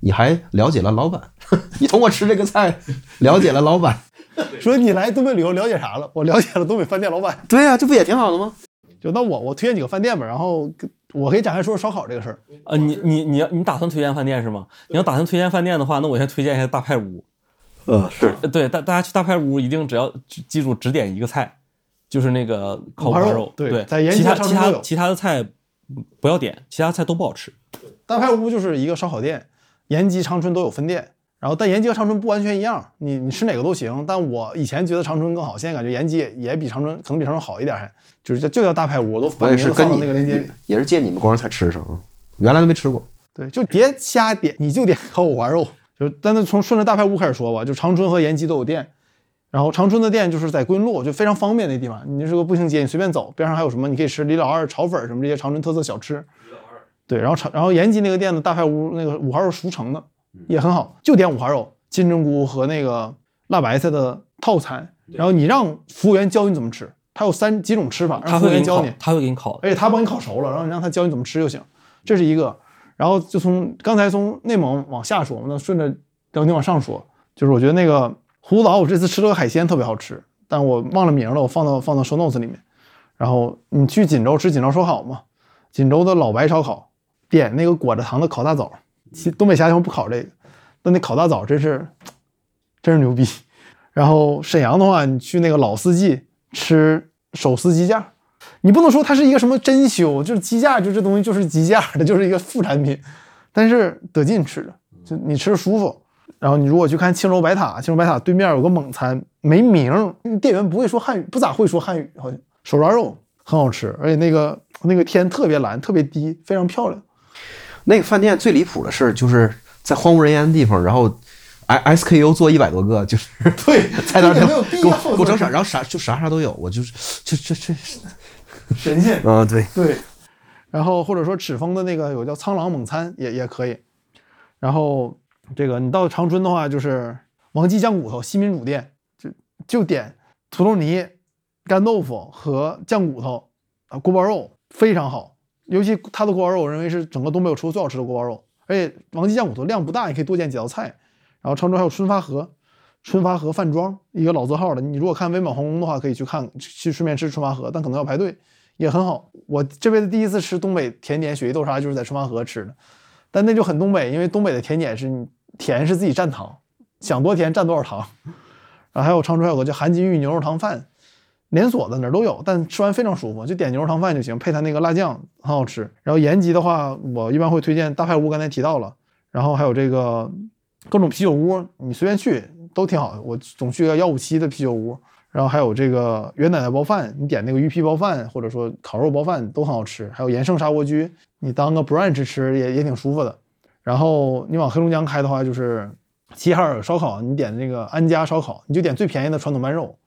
你还了解了老板，[LAUGHS] 你通过吃这个菜了解了老板，说你来东北旅游了解啥了？我了解了东北饭店老板。对呀，这不也挺好的吗？就那我我推荐几个饭店吧，然后我可以展开说说烧烤这个事儿。呃，你你你要你打算推荐饭店是吗？你要打算推荐饭店的话，那我先推荐一下大派屋。呃，是对大大家去大派屋一定只要记住只点一个菜，就是那个烤五花肉。对，在其他其他其他的菜不要点，其他菜都不好吃。大排屋就是一个烧烤店。延吉、长春都有分店，然后但延吉和长春不完全一样，你你吃哪个都行。但我以前觉得长春更好，现在感觉延吉也也比长春可能比长春好一点，还就是就叫大排屋，我都我也是跟你那个链接，也是借你们光才吃上，原来都没吃过。对，就别瞎点，你就点烤五花肉。就但是从顺着大排屋开始说吧，就长春和延吉都有店，然后长春的店就是在桂林路，就非常方便那地方，你是个步行街，你随便走，边上还有什么，你可以吃李老二炒粉什么这些长春特色小吃。对，然后长然后延吉那个店的大排屋那个五花肉熟成的。也很好，就点五花肉、金针菇和那个辣白菜的套餐，然后你让服务员教你怎么吃，他有三几种吃法，让服务员教你，他会给你烤，而且他帮你烤熟了，然后你让他教你怎么吃就行，这是一个。然后就从刚才从内蒙往下说，那顺着辽宁往上说，就是我觉得那个葫芦岛，我这次吃了个海鲜特别好吃，但我忘了名了，我放到放到 show notes 里面。然后你去锦州吃锦州烧烤嘛，锦州的老白烧烤，点那个裹着糖的烤大枣。其东北其他地方不烤这个，但那烤大枣真是真是牛逼。然后沈阳的话，你去那个老四季吃手撕鸡架，你不能说它是一个什么珍馐，就是鸡架，就这东西就是鸡架的，就是一个副产品，但是得劲吃着，就你吃着舒服。然后你如果去看青州白塔，青州白塔对面有个蒙餐，没名儿，店员不会说汉语，不咋会说汉语，好像手抓肉很好吃，而且那个那个天特别蓝，特别低，非常漂亮。那个饭店最离谱的事就是在荒无人烟的地方，然后 S K U 做一百多个，就是 [LAUGHS] 对，菜单上给我给我整啥，然后啥就啥啥都有，我就是这这这 [LAUGHS] 神仙。啊 [LAUGHS] 对，对，然后或者说赤峰的那个有叫苍狼蒙餐也也可以。然后这个你到长春的话，就是王记酱骨头西民主店，就就点土豆泥、干豆腐和酱骨头啊锅包肉非常好，尤其它的锅包肉，我认为是整个东北我吃过最好吃的锅包肉。而且王记酱骨头量不大，你可以多点几道菜。然后常州还有春发河，春发河饭庄一个老字号的，你如果看威猛皇宫的话，可以去看去顺便吃春发河，但可能要排队。也很好。我这辈子第一次吃东北甜点雪域豆沙，就是在春发河吃的，但那就很东北，因为东北的甜点是甜是自己蘸糖，想多甜蘸多少糖。然后还有长春还有个叫韩金玉牛肉汤饭，连锁的哪儿都有，但吃完非常舒服，就点牛肉汤饭就行，配它那个辣酱很好吃。然后延吉的话，我一般会推荐大派屋，刚才提到了，然后还有这个各种啤酒屋，你随便去都挺好的。我总去个幺五七的啤酒屋。然后还有这个袁奶奶包饭，你点那个鱼皮包饭，或者说烤肉包饭都很好吃。还有延盛砂锅居，你当个 brunch 吃也也挺舒服的。然后你往黑龙江开的话，就是齐齐哈尔烧烤，你点那个安家烧烤，你就点最便宜的传统拌肉。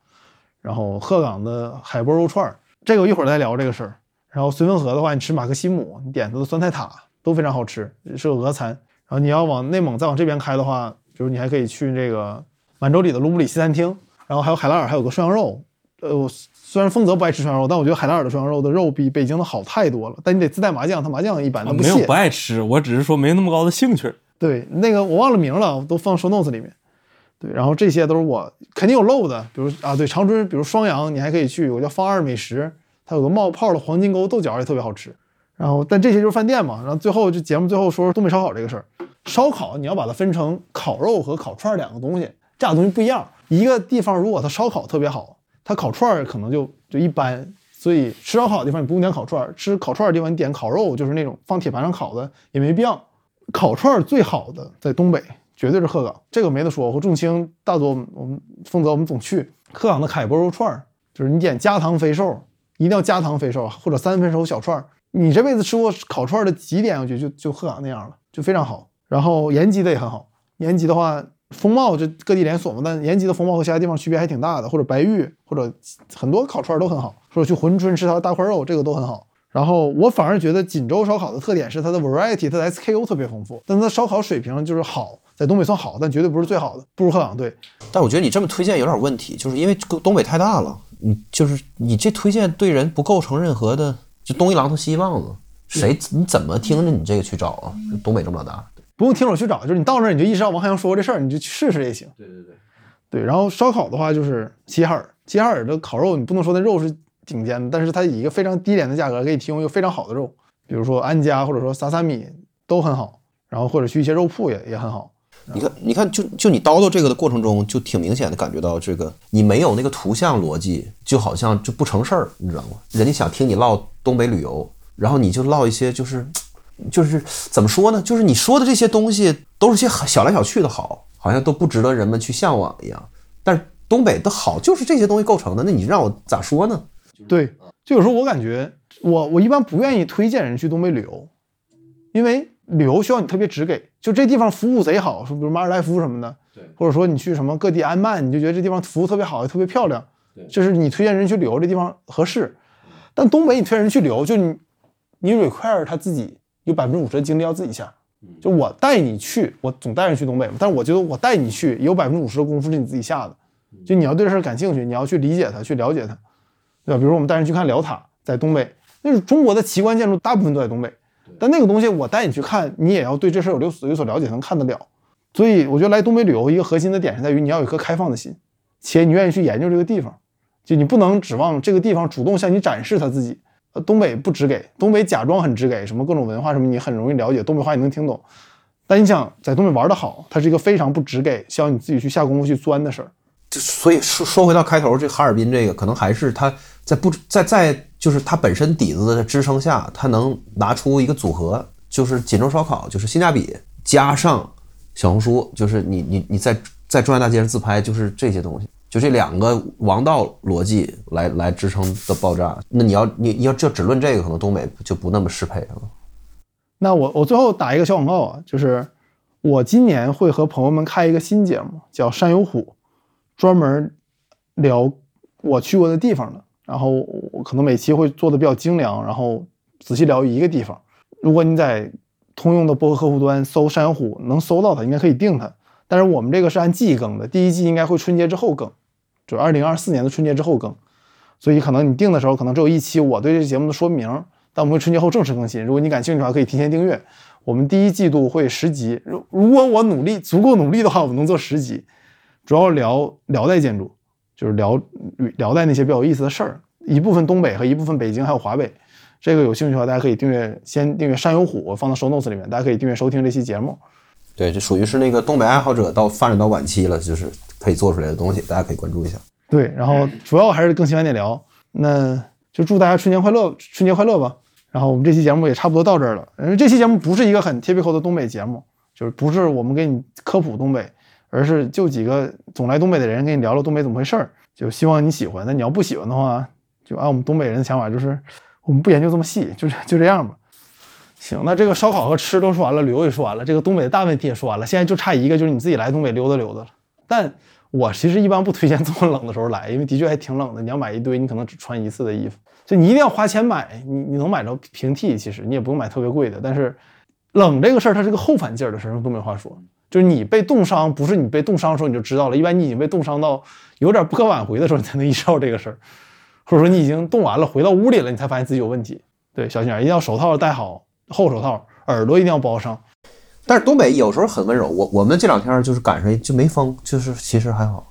然后鹤岗的海波肉串儿，这个一会儿再聊这个事儿。然后绥芬河的话，你吃马克西姆，你点它的酸菜塔都非常好吃，是个俄餐。然后你要往内蒙再往这边开的话，就是你还可以去这个满洲里的卢布里西餐厅。然后还有海拉尔，还有个涮羊肉。呃，我虽然丰泽不爱吃涮羊肉，但我觉得海拉尔的涮羊肉的肉比北京的好太多了。但你得自带麻酱，它麻酱一般，它不卸没有不。爱吃，我只是说没那么高的兴趣。对，那个我忘了名了，都放 show notes 里面。对，然后这些都是我肯定有漏的，比如啊，对，长春，比如双阳，你还可以去，有个叫方二美食，它有个冒泡的黄金沟豆角也特别好吃。然后，但这些就是饭店嘛。然后最后就节目最后说说东北烧烤这个事儿。烧烤你要把它分成烤肉和烤串儿两个东西，这俩东西不一样。一个地方如果它烧烤特别好，它烤串儿可能就就一般。所以吃烧烤的地方你不用点烤串儿，吃烤串儿的地方你点烤肉，就是那种放铁盘上烤的也没必要。烤串儿最好的在东北绝对是鹤岗，这个没得说。和重庆、大多我们丰泽我们总去鹤岗的凯波肉串儿，就是你点加糖肥瘦，一定要加糖肥瘦或者三分熟小串儿。你这辈子吃过烤串儿的几点，我觉得就就鹤岗那样了，就非常好。然后延吉的也很好，延吉的话，风貌就各地连锁嘛，但延吉的风貌和其他地方区别还挺大的，或者白玉，或者很多烤串儿都很好，或者去珲春吃它的大块肉，这个都很好。然后我反而觉得锦州烧烤的特点是它的 variety，它的 SKU 特别丰富，但它烧烤水平就是好，在东北算好，但绝对不是最好的，不如鹤岗对。但我觉得你这么推荐有点问题，就是因为东北太大了，你就是你这推荐对人不构成任何的，就东一榔头西一棒子，谁你怎么听着你这个去找啊？东北这么大，不用听我去找，就是你到那儿你就意识到王海洋说过这事儿，你就去试试也行。对对对，对，然后烧烤的话就是齐齐哈尔，齐齐哈尔的烤肉你不能说那肉是顶尖的，但是它以一个非常低廉的价格给你提供一个非常好的肉，比如说安家或者说萨萨米都很好，然后或者去一些肉铺也也很好。你看，你看，就就你叨叨这个的过程中，就挺明显的感觉到这个你没有那个图像逻辑，就好像就不成事儿，你知道吗？人家想听你唠东北旅游，然后你就唠一些就是就是怎么说呢？就是你说的这些东西都是些很小来小去的好，好像都不值得人们去向往一样。但是东北的好就是这些东西构成的，那你让我咋说呢？对，就有时候我感觉我我一般不愿意推荐人去东北旅游，因为旅游需要你特别直给，就这地方服务贼好，说比如马尔代夫什么的，对或者说你去什么各地安曼，你就觉得这地方服务特别好，特别漂亮，对就是你推荐人去旅游这地方合适。但东北你推荐人去旅游，就你你 require 他自己有百分之五十的精力要自己下，就我带你去，我总带人去东北嘛，但是我觉得我带你去也有百分之五十的功夫是你自己下的，就你要对这事儿感兴趣，你要去理解它，去了解它。对吧？比如说我们带人去看辽塔，在东北，那是中国的奇观建筑，大部分都在东北。但那个东西我带你去看，你也要对这事儿有有所了解，能看得了。所以我觉得来东北旅游一个核心的点是在于你要有一颗开放的心，且你愿意去研究这个地方。就你不能指望这个地方主动向你展示它自己。东北不只给，东北假装很只给，什么各种文化什么你很容易了解，东北话你能听懂。但你想在东北玩得好，它是一个非常不只给，需要你自己去下功夫去钻的事儿。就所以说说回到开头，这哈尔滨这个可能还是它在不在在就是它本身底子的支撑下，它能拿出一个组合，就是锦州烧烤，就是性价比加上小红书，就是你你你在在中央大街上自拍，就是这些东西，就这两个王道逻辑来来支撑的爆炸。那你要你要就只论这个，可能东北就不那么适配了。那我我最后打一个小广告啊，就是我今年会和朋友们开一个新节目，叫《山有虎》，专门聊我去过的地方的。然后我可能每期会做的比较精良，然后仔细聊一个地方。如果你在通用的播客客户端搜“山有虎”，能搜到它，应该可以定它。但是我们这个是按季更的，第一季应该会春节之后更，就二零二四年的春节之后更。所以可能你定的时候，可能只有一期我对这节目的说明。但我们会春节后正式更新，如果你感兴趣的话，可以提前订阅。我们第一季度会十集，如如果我努力足够努力的话，我们能做十集，主要聊辽代建筑，就是聊辽代那些比较有意思的事儿，一部分东北和一部分北京还有华北。这个有兴趣的话，大家可以订阅，先订阅山有虎，我放到 show notes 里面，大家可以订阅收听这期节目。对，这属于是那个东北爱好者到发展到晚期了，就是可以做出来的东西，大家可以关注一下。对，然后主要还是更喜欢点聊，那就祝大家春节快乐，春节快乐吧。然后我们这期节目也差不多到这儿了。因为这期节目不是一个很 typical 的东北节目，就是不是我们给你科普东北，而是就几个总来东北的人跟你聊聊东北怎么回事儿。就希望你喜欢。那你要不喜欢的话，就按我们东北人的想法，就是我们不研究这么细，就是就这样吧。行，那这个烧烤和吃都说完了，旅游也说完了，这个东北的大问题也说完了，现在就差一个，就是你自己来东北溜达溜达了。但我其实一般不推荐 [LAUGHS] 这么冷的时候来，因为的确还挺冷的。你要买一堆，你可能只穿一次的衣服。就你一定要花钱买，你你能买着平替，其实你也不用买特别贵的。但是冷这个事儿，它是个后反劲儿的事儿。用东北话说，就是你被冻伤，不是你被冻伤的时候你就知道了。一般你已经被冻伤到有点不可挽回的时候，你才能意识到这个事儿，或者说你已经冻完了，回到屋里了，你才发现自己有问题。对，小心点，一定要手套戴好，厚手套，耳朵一定要包上。但是东北有时候很温柔，我我们这两天就是赶上就没风，就是其实还好。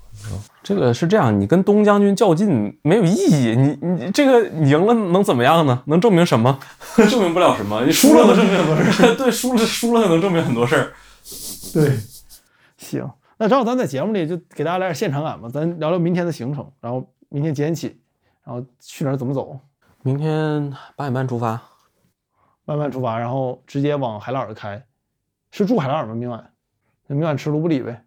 这个是这样，你跟东将军较劲没有意义，你你这个你赢了能怎么样呢？能证明什么？[LAUGHS] 证明不了什么。你输了能证明很多事儿。[LAUGHS] 对，输了输了能证明很多事儿。对，行，那正好咱在节目里就给大家来点现场感吧，咱聊聊明天的行程，然后明天几点起，然后去哪儿怎么走。明天八点半出发，慢慢出发，然后直接往海拉尔开。是住海拉尔吗？明晚？那明晚吃卢布里呗。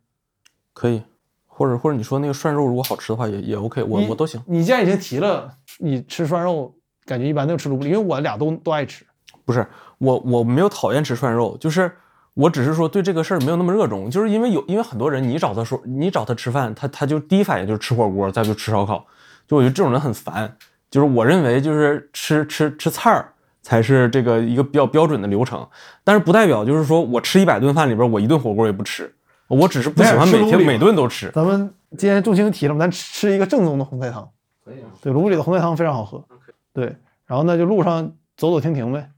可以。或者或者你说那个涮肉如果好吃的话也也 OK，我我都行。你既然已经提了，你吃涮肉感觉一般都吃卢布里，因为我俩都都爱吃。不是我我没有讨厌吃涮肉，就是我只是说对这个事儿没有那么热衷，就是因为有因为很多人你找他说你找他吃饭，他他就第一反应就是吃火锅，再就吃烧烤，就我觉得这种人很烦。就是我认为就是吃吃吃菜儿才是这个一个比较标准的流程，但是不代表就是说我吃一百顿饭里边我一顿火锅也不吃。我只是不喜欢每天每顿都吃。咱们今天重心提了，咱吃一个正宗的红菜汤。可以啊。对，卢布里的红菜汤非常好喝。对，然后呢，就路上走走停停呗。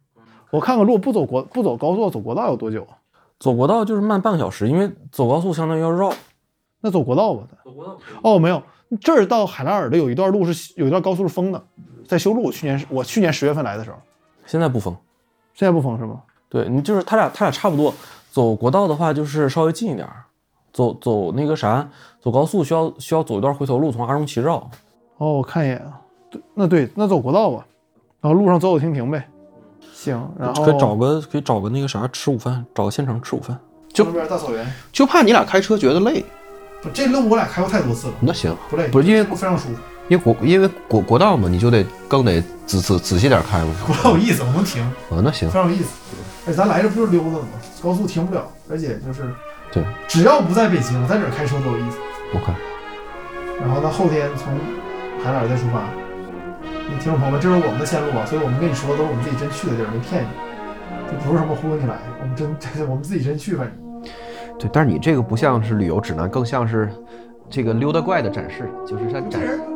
我看看，如果不走国不走高速，走国道有多久啊？走国道就是慢半个小时，因为走高速相当于要绕。那走国道吧。走国道。哦，没有，这儿到海拉尔的有一段路是有一段高速是封的，在修路。去年我去年十月份来的时候。现在不封。现在不封是吗？对你就是他俩他俩差不多。走国道的话，就是稍微近一点儿，走走那个啥，走高速需要需要走一段回头路，从阿荣旗绕。哦，我看一眼啊，对，那对，那走国道吧，然后路上走走停停呗。行，然后可以找个可以找个那个啥吃午饭，找个县城吃午饭。就那边大草原，就怕你俩开车觉得累。不，这路我俩开过太多次了。那行，不累，不是因为非常舒服。因为国因为国国道嘛，你就得更得仔仔仔细点开嘛。国道有意思，我能停。啊，那行，非常有意思。哎，咱来这不就是溜达的吗？高速停不了，而且就是，对，只要不在北京，在哪儿开车都有意思。OK。然后呢，后天从海哪儿再出发。你听众朋友们，这是我们的线路啊，所以我们跟你说的都是我们自己真去的地儿，没骗你，这不是什么忽悠你来，我们真 [LAUGHS] 我们自己真去，反正。对，但是你这个不像是旅游指南，更像是这个溜达怪的展示，就是它展。这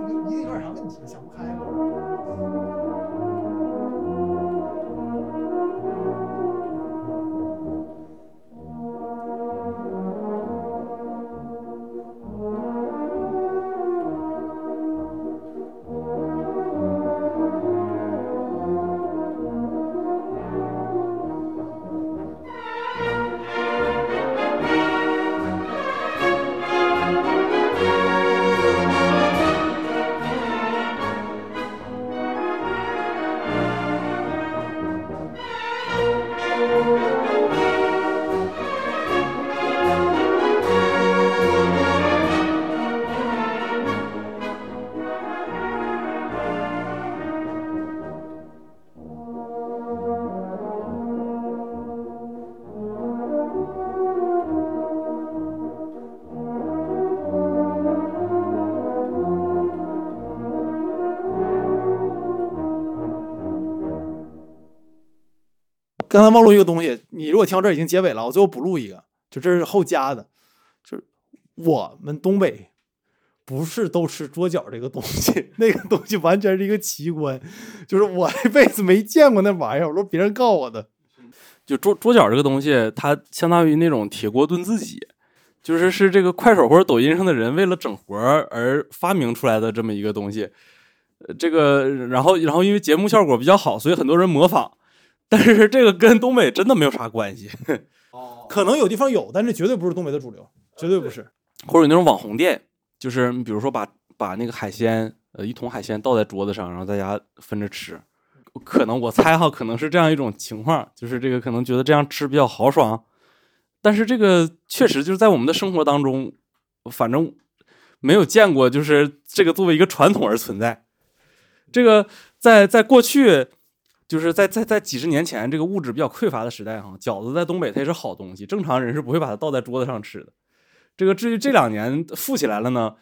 刚才忘录一个东西，你如果听到这已经结尾了，我最后补录一个，就这是后加的，就是我们东北不是都吃桌角这个东西，[LAUGHS] 那个东西完全是一个奇观，就是我这辈子没见过那玩意儿，我说别人告我的。就桌桌角这个东西，它相当于那种铁锅炖自己，就是是这个快手或者抖音上的人为了整活而发明出来的这么一个东西。这个然后然后因为节目效果比较好，所以很多人模仿，但是这个跟东北真的没有啥关系。[LAUGHS] 可能有地方有，但是绝对不是东北的主流，绝对不是。或者有那种网红店，就是比如说把把那个海鲜，呃，一桶海鲜倒在桌子上，然后大家分着吃。可能我猜哈，可能是这样一种情况，就是这个可能觉得这样吃比较豪爽，但是这个确实就是在我们的生活当中，反正没有见过，就是这个作为一个传统而存在。这个在在过去，就是在在在几十年前这个物质比较匮乏的时代哈，饺子在东北它也是好东西，正常人是不会把它倒在桌子上吃的。这个至于这两年富起来了呢？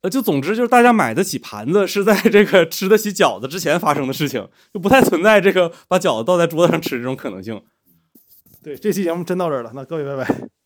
呃，就总之就是大家买得起盘子是在这个吃得起饺子之前发生的事情，就不太存在这个把饺子倒在桌子上吃这种可能性。对，这期节目真到这儿了，那各位拜拜。